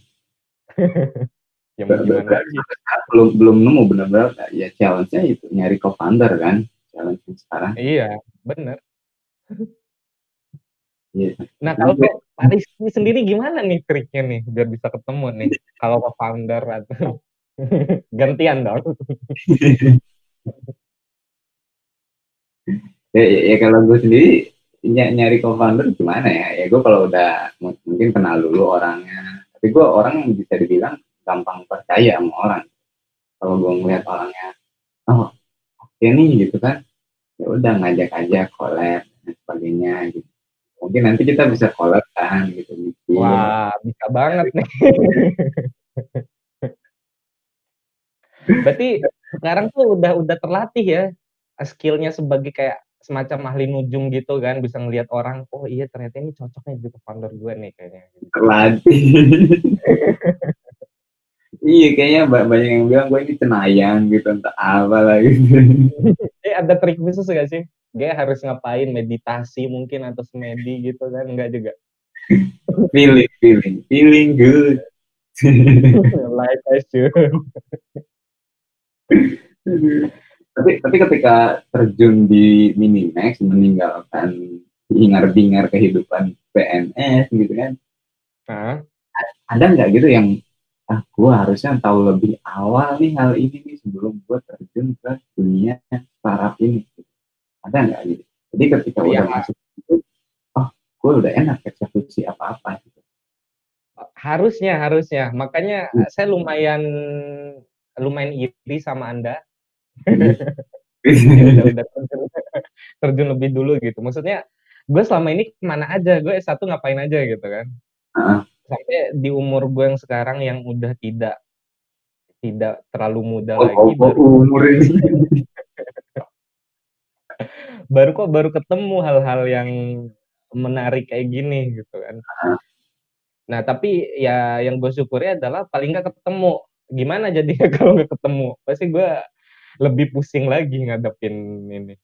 C: ya lagi? Belum belum nemu benar-benar ya challenge-nya itu nyari co-founder kan? Challenge sekarang.
A: Iya bener
C: Iya.
A: Nah kalau Pak Rizky sendiri gimana nih triknya nih biar bisa ketemu nih kalau ke founder atau gantian dong.
C: ya, ya, ya kalau gue sendiri ny nyari co-founder gimana ya? Ya gue kalau udah mungkin kenal dulu orangnya. Tapi gue orang bisa dibilang gampang percaya sama orang. Kalau gue ngeliat orangnya, oh oke okay nih gitu kan, ya udah ngajak aja collab dan sebagainya gitu. Mungkin nanti kita bisa collab kan gitu.
A: Bikin. Wah bisa banget nih. Berarti sekarang tuh udah udah terlatih ya skillnya sebagai kayak semacam ahli nujung gitu kan bisa ngelihat orang oh iya ternyata ini cocok nih gitu founder gue nih kayaknya
C: terlatih iya kayaknya banyak yang bilang gue ini cenayang gitu entah apa lagi
A: eh ada trik khusus gak sih gue harus ngapain? Meditasi mungkin atau semedi gitu kan? Enggak juga.
C: Feeling feeling. Feeling good.
A: Like I should
C: tapi tapi ketika terjun di Minimax meninggalkan hingar-bingar kehidupan PNS gitu kan
A: huh?
C: ada nggak gitu yang ah gue harusnya tahu lebih awal nih hal ini nih sebelum gue terjun ke dunia startup ini ada nggak gitu jadi ketika ya. udah masuk itu oh gue udah enak eksekusi apa-apa gitu
A: harusnya harusnya makanya hmm. saya lumayan lumayan iri sama anda udah, terjun, terjun lebih dulu gitu. Maksudnya gue selama ini ke mana aja, gue S1 ngapain aja gitu kan.
C: Uh.
A: Sampai di umur gue yang sekarang yang udah tidak tidak terlalu muda
C: oh,
A: lagi.
C: Oh, baru, umur ini.
A: baru kok baru ketemu hal-hal yang menarik kayak gini gitu kan. Nah tapi ya yang gue syukuri adalah paling nggak ketemu. Gimana jadinya kalau nggak ketemu? Pasti gue lebih pusing lagi ngadepin ini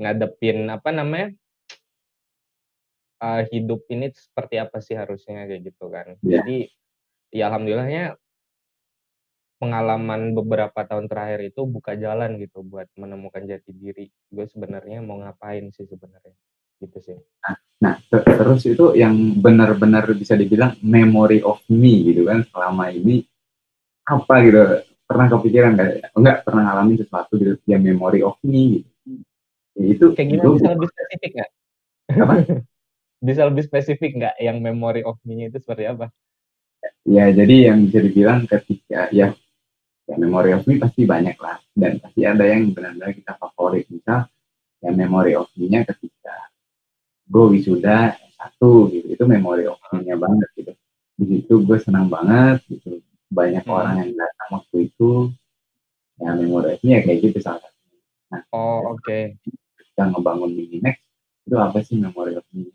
A: ngadepin apa namanya uh, hidup ini seperti apa sih harusnya kayak gitu kan yeah. jadi ya alhamdulillahnya pengalaman beberapa tahun terakhir itu buka jalan gitu buat menemukan jati diri gue sebenarnya mau ngapain sih sebenarnya gitu sih
C: nah, nah terus itu yang benar-benar bisa dibilang memory of me gitu kan selama ini apa gitu pernah kepikiran kayak enggak pernah ngalamin sesuatu di yang memory of me gitu.
A: Ya, itu kayak gimana itu, bisa lebih spesifik nggak? Apa? bisa lebih spesifik nggak yang memory of me itu seperti apa?
C: Ya jadi yang bisa dibilang ketika ya, ya memory of me pasti banyak lah dan pasti ada yang benar-benar kita favorit misal ya memory of me-nya ketika gue wisuda satu gitu itu memory of me-nya banget gitu di situ gue senang banget gitu banyak hmm. orang yang datang waktu itu ya memorinya ya kayak gitu salah satunya.
A: Nah, oh oke. Okay.
C: Kita ngebangun Minimax itu apa sih memori of me?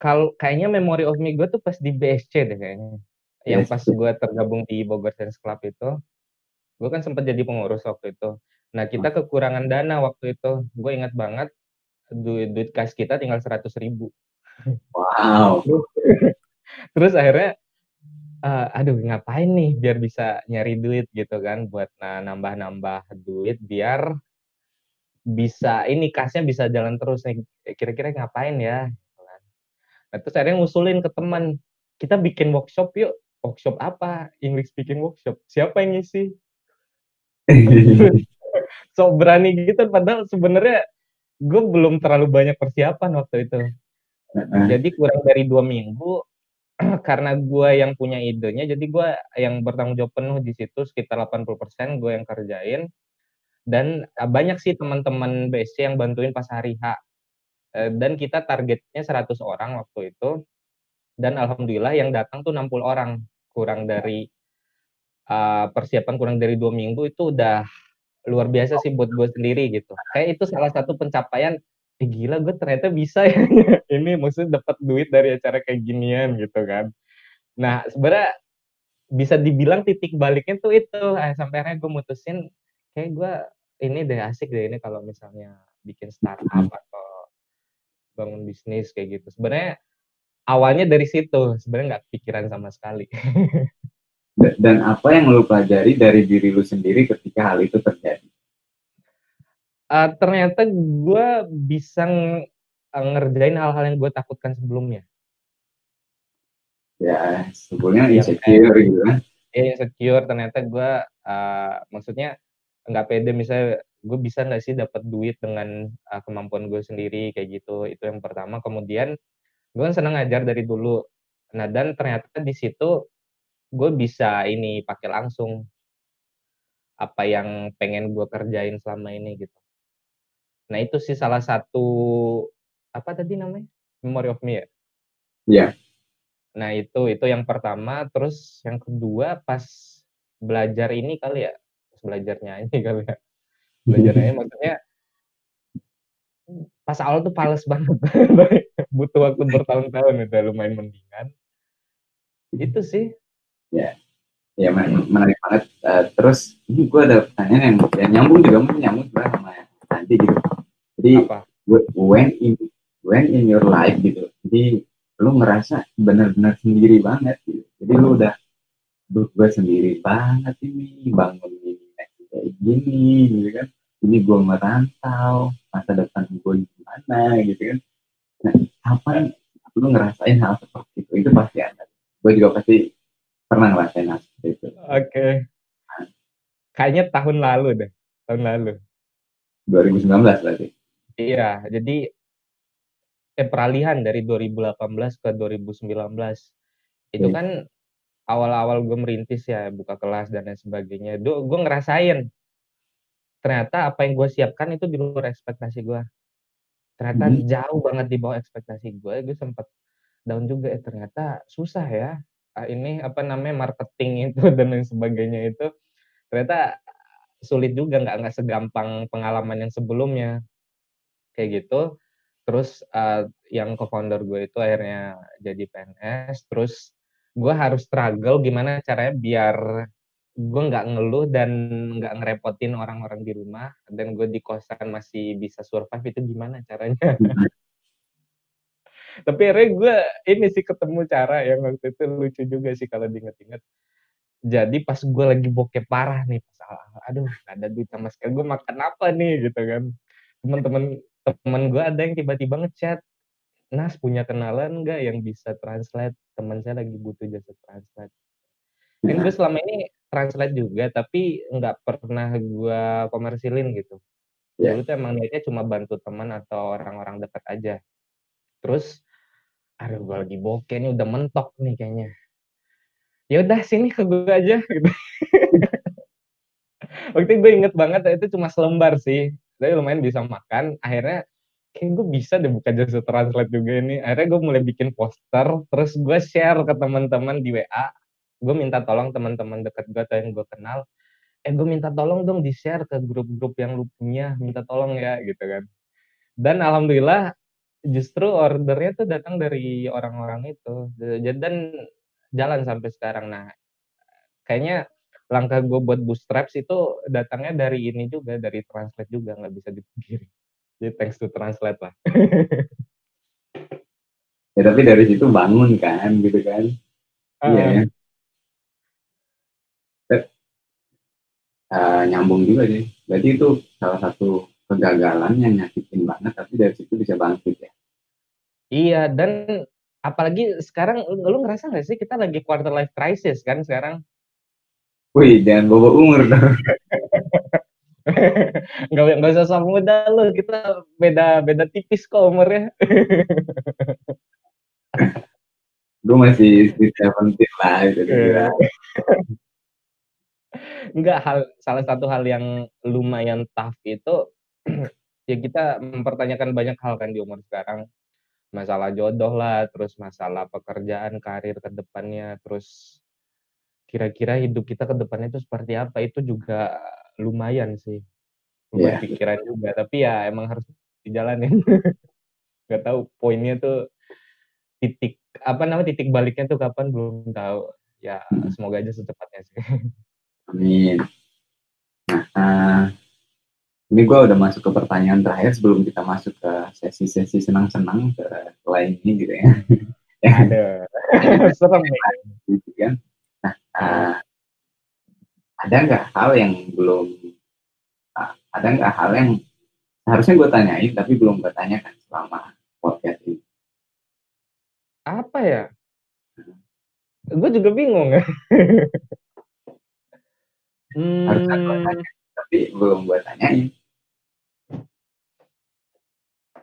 A: Kalau kayaknya memory of me gue tuh pas di BSC deh kayaknya. Yang pas gue tergabung di Bogor Science Club itu, gue kan sempat jadi pengurus waktu itu. Nah kita kekurangan dana waktu itu. Gue ingat banget duit duit kas kita tinggal seratus ribu.
C: Wow.
A: Terus akhirnya uh, aduh ngapain nih biar bisa nyari duit gitu kan buat nah, nambah-nambah duit biar bisa ini kasnya bisa jalan terus nih kira-kira ngapain ya gitu kan. nah, terus akhirnya ngusulin ke teman kita bikin workshop yuk workshop apa English speaking workshop siapa yang ngisi so berani gitu padahal sebenarnya gue belum terlalu banyak persiapan waktu itu jadi kurang dari dua minggu karena gue yang punya idenya, jadi gue yang bertanggung jawab penuh di situ sekitar 80% gue yang kerjain. Dan uh, banyak sih teman-teman BSC yang bantuin pas hari H. Uh, dan kita targetnya 100 orang waktu itu. Dan alhamdulillah yang datang tuh 60 orang. Kurang dari uh, persiapan kurang dari dua minggu itu udah luar biasa sih buat gue sendiri gitu. Kayak itu salah satu pencapaian eh gila gue ternyata bisa ya. Ini maksudnya dapat duit dari acara kayak ginian gitu kan. Nah sebenarnya bisa dibilang titik baliknya tuh itu. Eh, sampai akhirnya gue mutusin kayak gue ini deh asik deh ini kalau misalnya bikin startup atau bangun bisnis kayak gitu. Sebenarnya awalnya dari situ sebenarnya nggak pikiran sama sekali.
C: Dan apa yang lo pelajari dari diri lu sendiri ketika hal itu terjadi?
A: Uh, ternyata gue bisa ngerjain hal-hal yang gue takutkan sebelumnya.
C: Ya, sebelumnya ya, insecure gitu kan.
A: Iya, insecure. Ternyata gue uh, maksudnya nggak pede. Misalnya gue bisa nggak sih dapat duit dengan uh, kemampuan gue sendiri kayak gitu. Itu yang pertama. Kemudian gue kan senang ngajar dari dulu. Nah dan ternyata di situ gue bisa ini pakai langsung apa yang pengen gue kerjain selama ini gitu. Nah itu sih salah satu apa tadi namanya? Memory of me ya?
C: Iya. Yeah.
A: Nah itu itu yang pertama, terus yang kedua pas belajar ini kali ya, pas belajar nyanyi kali ya, belajar nyanyi maksudnya pas awal tuh pales banget, butuh waktu bertahun-tahun itu lumayan mendingan. Itu sih.
C: Ya, ya menarik banget. Uh, terus ini gue ada pertanyaan yang, yang nyambung juga mungkin nyambung juga sama nanti gitu. Jadi Apa? when in when in your life gitu. Jadi lu ngerasa benar-benar sendiri banget gitu. Jadi lu udah duh gue sendiri banget ini bangun ini kayak gini gitu kan ini gue merantau masa depan gue gimana gitu kan. Nah kapan lu ngerasain hal seperti itu? Itu pasti ada. Gue juga pasti pernah ngerasain hal seperti itu.
A: Oke. Okay. kayaknya tahun lalu deh tahun lalu.
C: 2019 berarti?
A: Iya jadi eh, peralihan dari 2018 ke 2019 itu kan awal-awal gue merintis ya buka kelas dan lain sebagainya. Itu gue ngerasain ternyata apa yang gue siapkan itu di luar ekspektasi gue ternyata hmm. jauh banget di bawah ekspektasi gue gue sempat down juga. Eh ternyata susah ya. Ah, ini apa namanya marketing itu dan lain sebagainya itu ternyata sulit juga. Nggak nggak segampang pengalaman yang sebelumnya. Kayak gitu. Terus uh, yang co-founder gue itu akhirnya jadi PNS terus gue harus struggle gimana caranya biar gue nggak ngeluh dan nggak ngerepotin orang-orang di rumah dan gue di kosan masih bisa survive itu gimana caranya? Tapi akhirnya gue ini sih ketemu cara yang waktu itu lucu juga sih kalau diinget-inget. Jadi pas gue lagi bokeh parah nih pas aduh gak ada duit sama sekali gue makan apa nih gitu kan. Teman-teman teman gue ada yang tiba-tiba ngechat Nas punya kenalan nggak yang bisa translate? Teman saya lagi butuh jasa translate. Kan gue selama ini translate juga tapi nggak pernah gue komersilin gitu. Yeah. dulu tuh emang niatnya cuma bantu teman atau orang-orang dekat aja. Terus aduh gue lagi bokeh nih udah mentok nih kayaknya. Ya udah sini ke gue aja gitu. Waktu itu gue inget banget itu cuma selembar sih. Tapi lumayan bisa makan. Akhirnya kayak gue bisa deh buka jasa translate juga ini. Akhirnya gue mulai bikin poster terus gue share ke teman-teman di WA gue minta tolong teman-teman dekat gue atau yang gue kenal eh gue minta tolong dong di share ke grup-grup yang lu punya minta tolong ya gitu kan. Dan alhamdulillah justru ordernya tuh datang dari orang-orang itu. Dan jalan sampai sekarang. Nah kayaknya langkah gue buat bootstraps itu datangnya dari ini juga dari translate juga nggak bisa dipungkiri. Jadi thanks to translate lah.
C: Ya tapi dari situ bangun kan gitu kan. Iya. uh, uh, nyambung juga sih berarti itu salah satu kegagalan yang nyakitin banget tapi dari situ bisa bangkit ya
A: iya dan apalagi sekarang lu ngerasa nggak sih kita lagi quarter life crisis kan sekarang
C: Wih, jangan bawa umur dong.
A: Gak, gak usah sama muda lo, kita beda beda tipis kok umurnya.
C: Gue masih di seventeen lah itu
A: yeah. Enggak hal salah satu hal yang lumayan tough itu ya kita mempertanyakan banyak hal kan di umur sekarang. Masalah jodoh lah terus masalah pekerjaan karir ke depannya terus kira-kira hidup kita ke depannya itu seperti apa itu juga lumayan sih. Lumayan yeah. pikiran juga tapi ya emang harus dijalanin. Nggak tahu poinnya tuh titik apa namanya titik baliknya tuh kapan belum tahu. Ya semoga aja secepatnya sih
C: amin. Nah uh, ini gue udah masuk ke pertanyaan terakhir sebelum kita masuk ke sesi-sesi senang-senang ke lain ini gitu ya.
A: Ya ada. Serem
C: gitu kan. Uh, ada nggak hal yang belum uh, ada nggak hal yang harusnya gue tanyain tapi belum gue tanyakan selama
A: Apa ya? Gue juga bingung.
C: Harusnya gue
A: hmm.
C: tanya, tapi belum gue tanyain.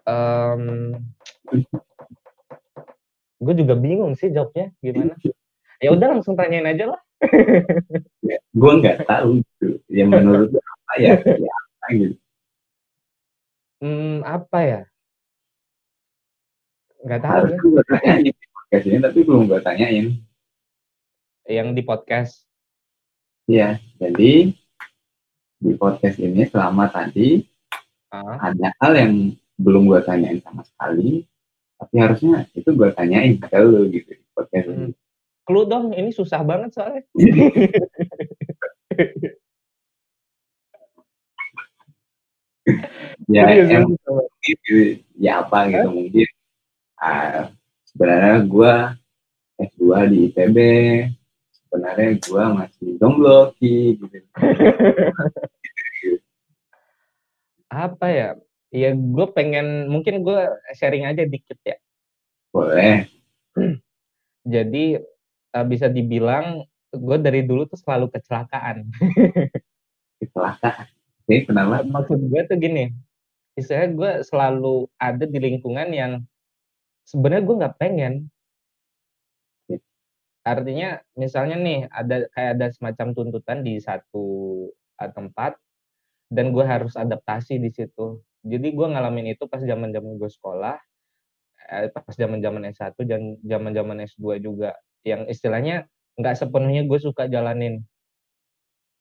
A: Um, gue juga bingung sih jawabnya gimana. Ya udah langsung tanyain aja lah.
C: ya, gue nggak tahu gitu. Ya menurut apa ya? Ya apa gitu.
A: Hmm, apa ya? Nggak tahu
C: Harusnya
A: ya.
C: gue tanyain di podcast ini, tapi belum gue tanyain.
A: Yang di podcast.
C: Iya, jadi di podcast ini selama tadi
A: Ah,
C: ada hal yang belum gue tanyain sama sekali, tapi harusnya itu gue tanyain ke lu gitu di podcast ini.
A: hmm. Clue dong, ini susah banget soalnya.
C: ya
A: ini
C: gitu, ya apa gitu mungkin ah, sebenarnya gue S2 di ITB sebenarnya gue masih jomblo Ki, gitu
A: Apa ya? Ya gue pengen, mungkin gue sharing aja dikit ya.
C: boleh
A: Jadi eh, bisa dibilang gue dari dulu tuh selalu kecelakaan.
C: kecelakaan oke kenapa
A: Maksud gue tuh gini, istilahnya gue selalu ada di lingkungan yang sebenarnya gue nggak pengen. Artinya misalnya nih ada kayak ada semacam tuntutan di satu eh, tempat dan gue harus adaptasi di situ. Jadi gue ngalamin itu pas zaman zaman gue sekolah, eh, pas zaman zaman S1 dan zaman zaman S2 juga. Yang istilahnya nggak sepenuhnya gue suka jalanin.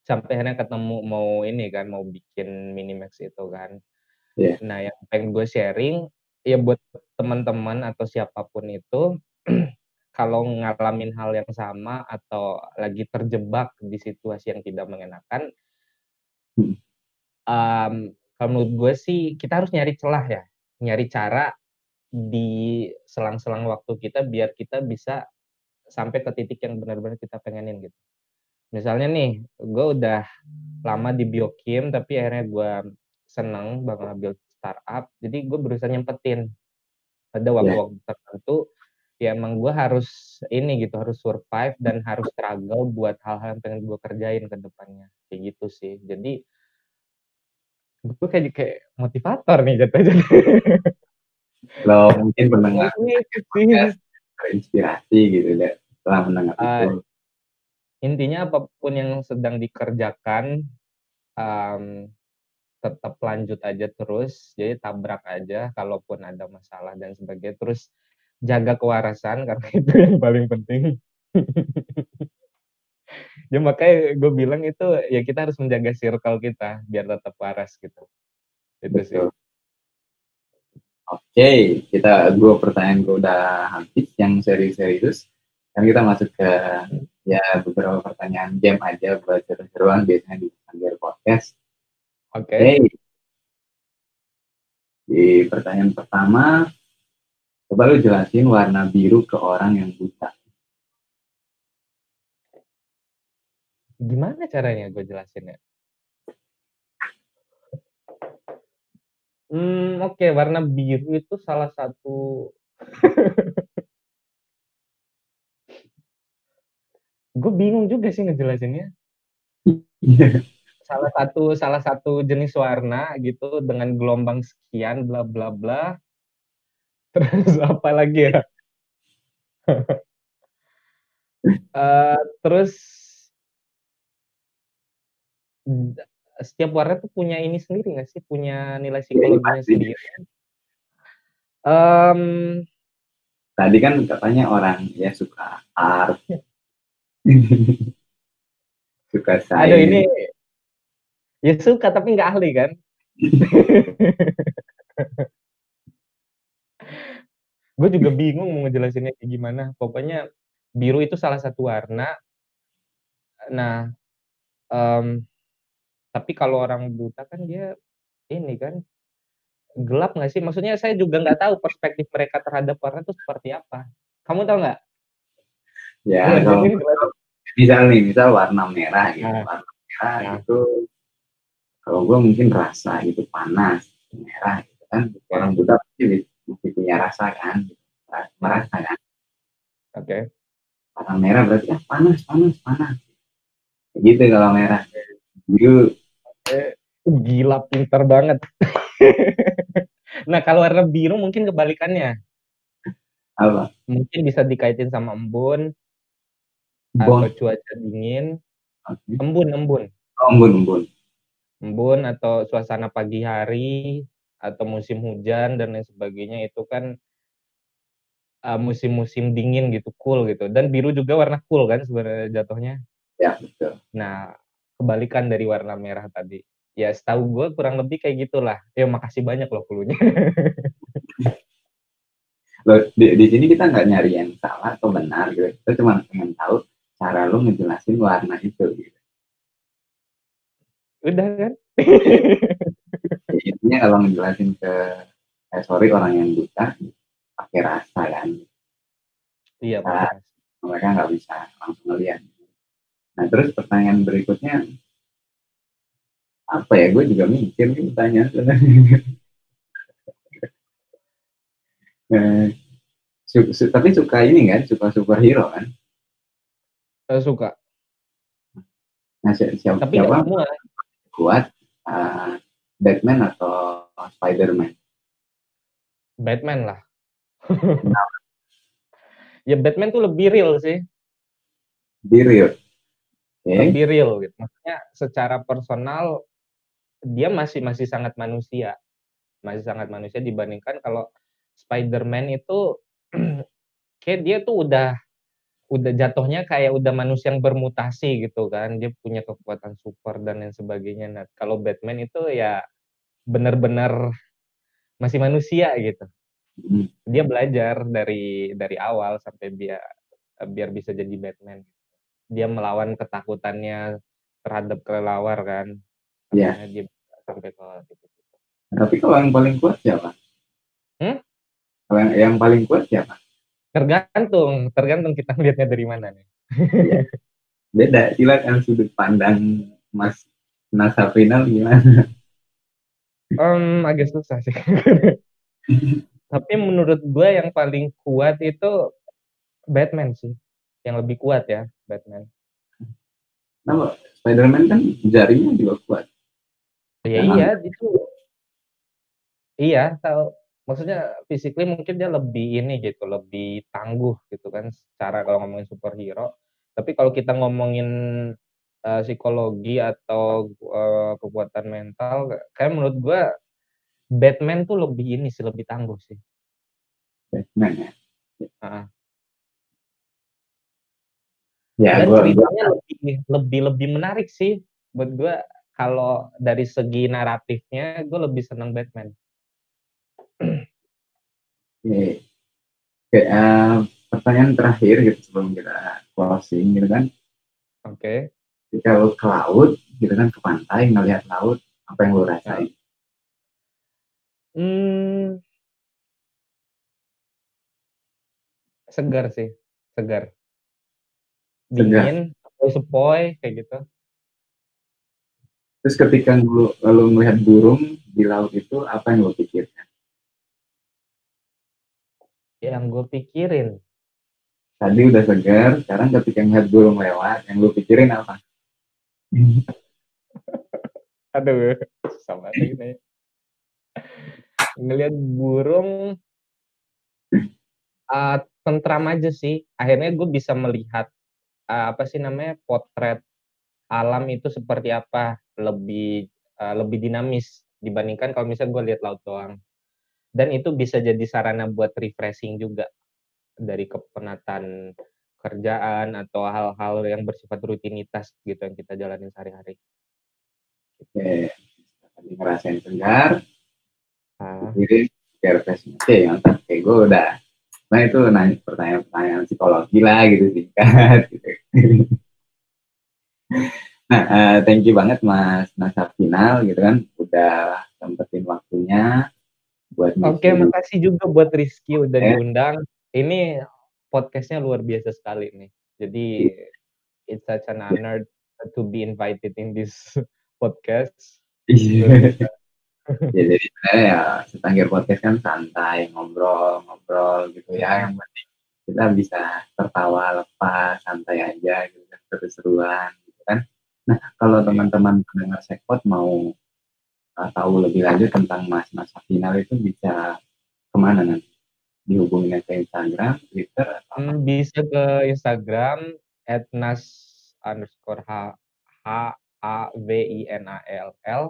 A: Sampai akhirnya ketemu mau ini kan, mau bikin Minimax itu kan.
C: Iya.
A: Nah yang pengen gue sharing, ya buat teman-teman atau siapa pun itu, kalau ngalamin hal yang sama atau lagi terjebak di situasi yang tidak mengenakan, um, kalau menurut gue sih kita harus nyari celah ya, nyari cara di selang-selang waktu kita biar kita bisa sampai ke titik yang benar-benar kita pengenin gitu. Misalnya nih, gue udah lama di biokim tapi akhirnya gue seneng bakal ngambil startup, jadi gue berusaha nyempetin. Ada waktu-waktu tertentu ya emang gue harus ini gitu, harus survive dan harus struggle buat hal-hal yang pengen gue kerjain ke depannya. Kayak gitu sih. Jadi gue kayak kayak motivator nih jatuhnya.
C: lo mungkin
A: Maksudnya itu sih.
C: podcast terinspirasi gitu deh setelah mendengar
A: Ah,
C: itu
A: Intinya apa pun yang sedang dikerjakan um, tetap lanjut aja terus, jadi tabrak aja kalaupun ada masalah dan sebagainya. Terus jaga kewarasan karena itu yang paling penting. ya makanya gue bilang itu ya kita harus menjaga circle kita biar tetap waras gitu. Itu sih.
C: Oke, kita gue pertanyaan gue udah habis yang serius-serius. Kan kita masuk ke ya beberapa pertanyaan game aja buat seru-seruan biasanya di Sanggar Podcast.
A: Oke.
C: Oke. Di pertanyaan pertama, coba lu jelasin warna biru ke orang yang buta.
A: Gimana caranya gue jelasinnya? Hmm, oke, warna biru itu salah satu gue bingung juga sih ngejelasinnya. Salah satu salah satu jenis warna gitu dengan gelombang sekian bla bla bla. Terus apa lagi ya? Eh, terus setiap warna tuh punya ini sendiri nggak sih? Punya nilai psikologinya
C: pasti.
A: sendiri. Em,
C: Tadi kan katanya orang ya suka art, suka
A: aduh
C: sains.
A: ini ya suka tapi nggak ahli kan? gue juga bingung mau ngejelasinnya kayak gimana. Pokoknya biru itu salah satu warna. Nah, em, tapi kalau orang buta kan dia ini kan gelap nggak sih? Maksudnya saya juga nggak tahu perspektif mereka terhadap warna itu seperti apa. Kamu tahu nggak?
C: Ya, kalau misal nih, misal warna merah gitu,
A: Nah.
C: warna merah
A: Nah.
C: itu kalau gue mungkin rasa gitu panas, merah gitu kan. Orang buta pasti masih punya rasa kan, merasa kan.
A: Oke.
C: Warna merah berarti ah panas, panas, panas. Gitu kalau merah. Biru
A: Gila pinter banget. nah kalau warna biru mungkin kebalikannya.
C: apa?
A: Mungkin bisa dikaitin sama embun
C: Bon.
A: atau cuaca dingin.
C: Oke.
A: Embun, embun.
C: Oh, embun, embun.
A: Embun atau suasana pagi hari atau musim hujan dan lain sebagainya itu kan uh, musim-musim dingin gitu, cool gitu. Dan biru juga warna cool kan sebenarnya jatuhnya.
C: Ya, betul.
A: Nah, kebalikan dari warna merah tadi. Ya setahu gue kurang lebih kayak gitulah. Ya makasih banyak loh clue-nya.
C: Loh, di, di sini kita nggak nyari yang salah atau benar gitu. Kita cuma pengen tahu cara lu ngejelasin warna itu gitu.
A: Udah kan?
C: Ya, intinya kalau ngejelasin ke eh, sorry orang yang buta pakai rasa kan.
A: Iya,
C: Ah.
A: Pak.
C: Mereka nggak bisa langsung ngeliat. Nah, terus pertanyaan berikutnya apa ya? Gue juga mikir nih pertanyaan sebenarnya. Eh, su- su- tapi suka ini kan, suka superhero kan?
A: Saya suka.
C: Nah, si- siapa,
A: Tapi
C: siapa kuat eh, Batman atau Spider-Man?
A: Batman lah. ya Batman tuh lebih real sih.
C: Period. Oke,
A: Lebih real gitu. Maksudnya secara personal dia masih masih sangat manusia. Masih sangat manusia dibandingkan kalau Spider-Man itu kayak dia tuh udah udah jatuhnya kayak udah manusia yang bermutasi gitu kan. Dia punya kekuatan super dan lain sebagainya. Nah, kalau Batman itu ya benar-benar masih manusia gitu.
C: Hmm,
A: Dia belajar dari dari awal sampai dia biar bisa jadi Batman. Dia melawan ketakutannya terhadap kelelawar kan.
C: Iya.
A: Dia bisa sampai ke titik itu.
C: Tapi kalau yang paling kuat siapa?
A: Hmm?
C: Kalau yang, yang paling kuat siapa?
A: Tergantung, tergantung kita melihatnya dari mana nih.
C: Beda, silakan sudut pandang Mas Nasa Final gimana?
A: Em, agak susah sih. Tapi menurut gue yang paling kuat itu Batman sih. Yang lebih kuat ya, Batman.
C: Nah, Spider-Man kan jarinya juga kuat.
A: Ya iya, itu iya, tahu. Maksudnya physically mungkin dia lebih ini gitu, lebih tangguh gitu kan secara kalau ngomongin superhero. Tapi kalau kita ngomongin eh, psikologi atau eh, kekuatan mental, kayak menurut gue Batman tuh lebih ini sih, lebih tangguh sih.
C: Batman ya.
A: Ah.
C: Ya,
A: Dan
C: gua, gua
A: ceritanya lebih lebih lebih menarik sih buat gue kalau dari segi naratifnya gue lebih senang Batman.
C: Oke. Oke, eh, pertanyaan terakhir gitu sebelum kita closing gitu kan.
A: Oke.
C: Ketika lu ke laut, gitu kan ke pantai ngelihat laut, apa yang lu rasain?
A: Hmm, segar sih, segar. Dingin, sepoi-sepoi kayak gitu.
C: Terus ketika lu, lu melihat burung di laut itu, apa yang lu pikirkan?
A: Yang gue pikirin,
C: Tadi udah segar, sekarang ketika ngeliat burung lewat, yang lu pikirin apa?
A: aduh, sama ini. Ngelihat burung, ah, tentram aja sih. Akhirnya gue bisa melihat ah, apa sih namanya potret alam itu seperti apa, lebih ah, lebih dinamis dibandingkan kalau misalnya gue lihat laut doang. Dan itu bisa jadi sarana buat refreshing juga dari kepenatan kerjaan atau hal-hal yang bersifat rutinitas gitu yang kita jalanin sehari-hari.
C: Oke, tadi ngerasain segar,
A: Ah,
C: pikirin biar refreshing. Oke, mantap. Oke, gue udah. Nah itu nanya pertanyaan-pertanyaan psikologi lah gitu singkat. Gitu. nah, eh, thank you banget Mas Nasa Final gitu kan, udah sempetin waktunya buat
A: Oke,
C: ngisi.
A: makasih juga buat Rizky udah
C: Ya.
A: diundang. Ini podcastnya luar biasa sekali nih. Jadi it's such an honor to be invited in this podcast.
C: Iya. Ya jadi sebenarnya ya setangkir podcast kan santai ngobrol ngobrol gitu ya yang penting kita bisa tertawa lepas santai aja gitu kan seru-seruan gitu kan nah kalau
A: Oke.
C: teman-teman pendengar sekpot mau uh, tahu lebih lanjut tentang masa-masa final itu bisa ke mana nanti? Dihubungin ke Instagram Twitter atau apa?
A: Hmm, bisa ke Instagram @nas underscore h h a v i n a l l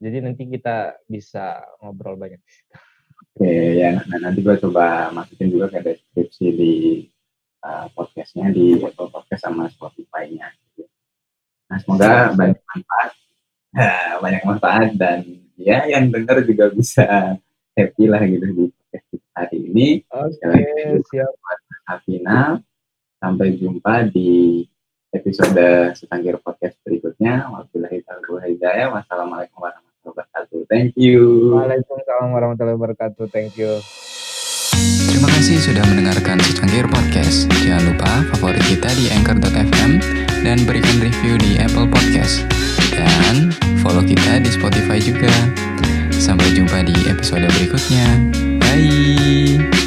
A: jadi nanti kita bisa ngobrol banyak.
C: Oke, ya. Nah, nanti gue coba masukin juga ke deskripsi di uh, podcastnya di Apple Podcast sama Spotify-nya. Nah, semoga banyak manfaat, banyak manfaat dan ya yang dengar juga bisa happy lah gitu di podcast hari ini.
A: oke siap
C: Nah, final, sampai jumpa di episode Setangkir Podcast berikutnya. Wabillahi taufiq wal hidayah. Wassalamualaikum warahmatullahi wabarakatuh. Thank you.
A: Waalaikumsalam warahmatullahi wabarakatuh thank you
B: Terima kasih sudah mendengarkan Secangkir Podcast. Jangan lupa favorit kita di Anchor.fm dan berikan review di Apple Podcast. Dan follow kita di Spotify juga. Sampai jumpa di episode berikutnya. Bye.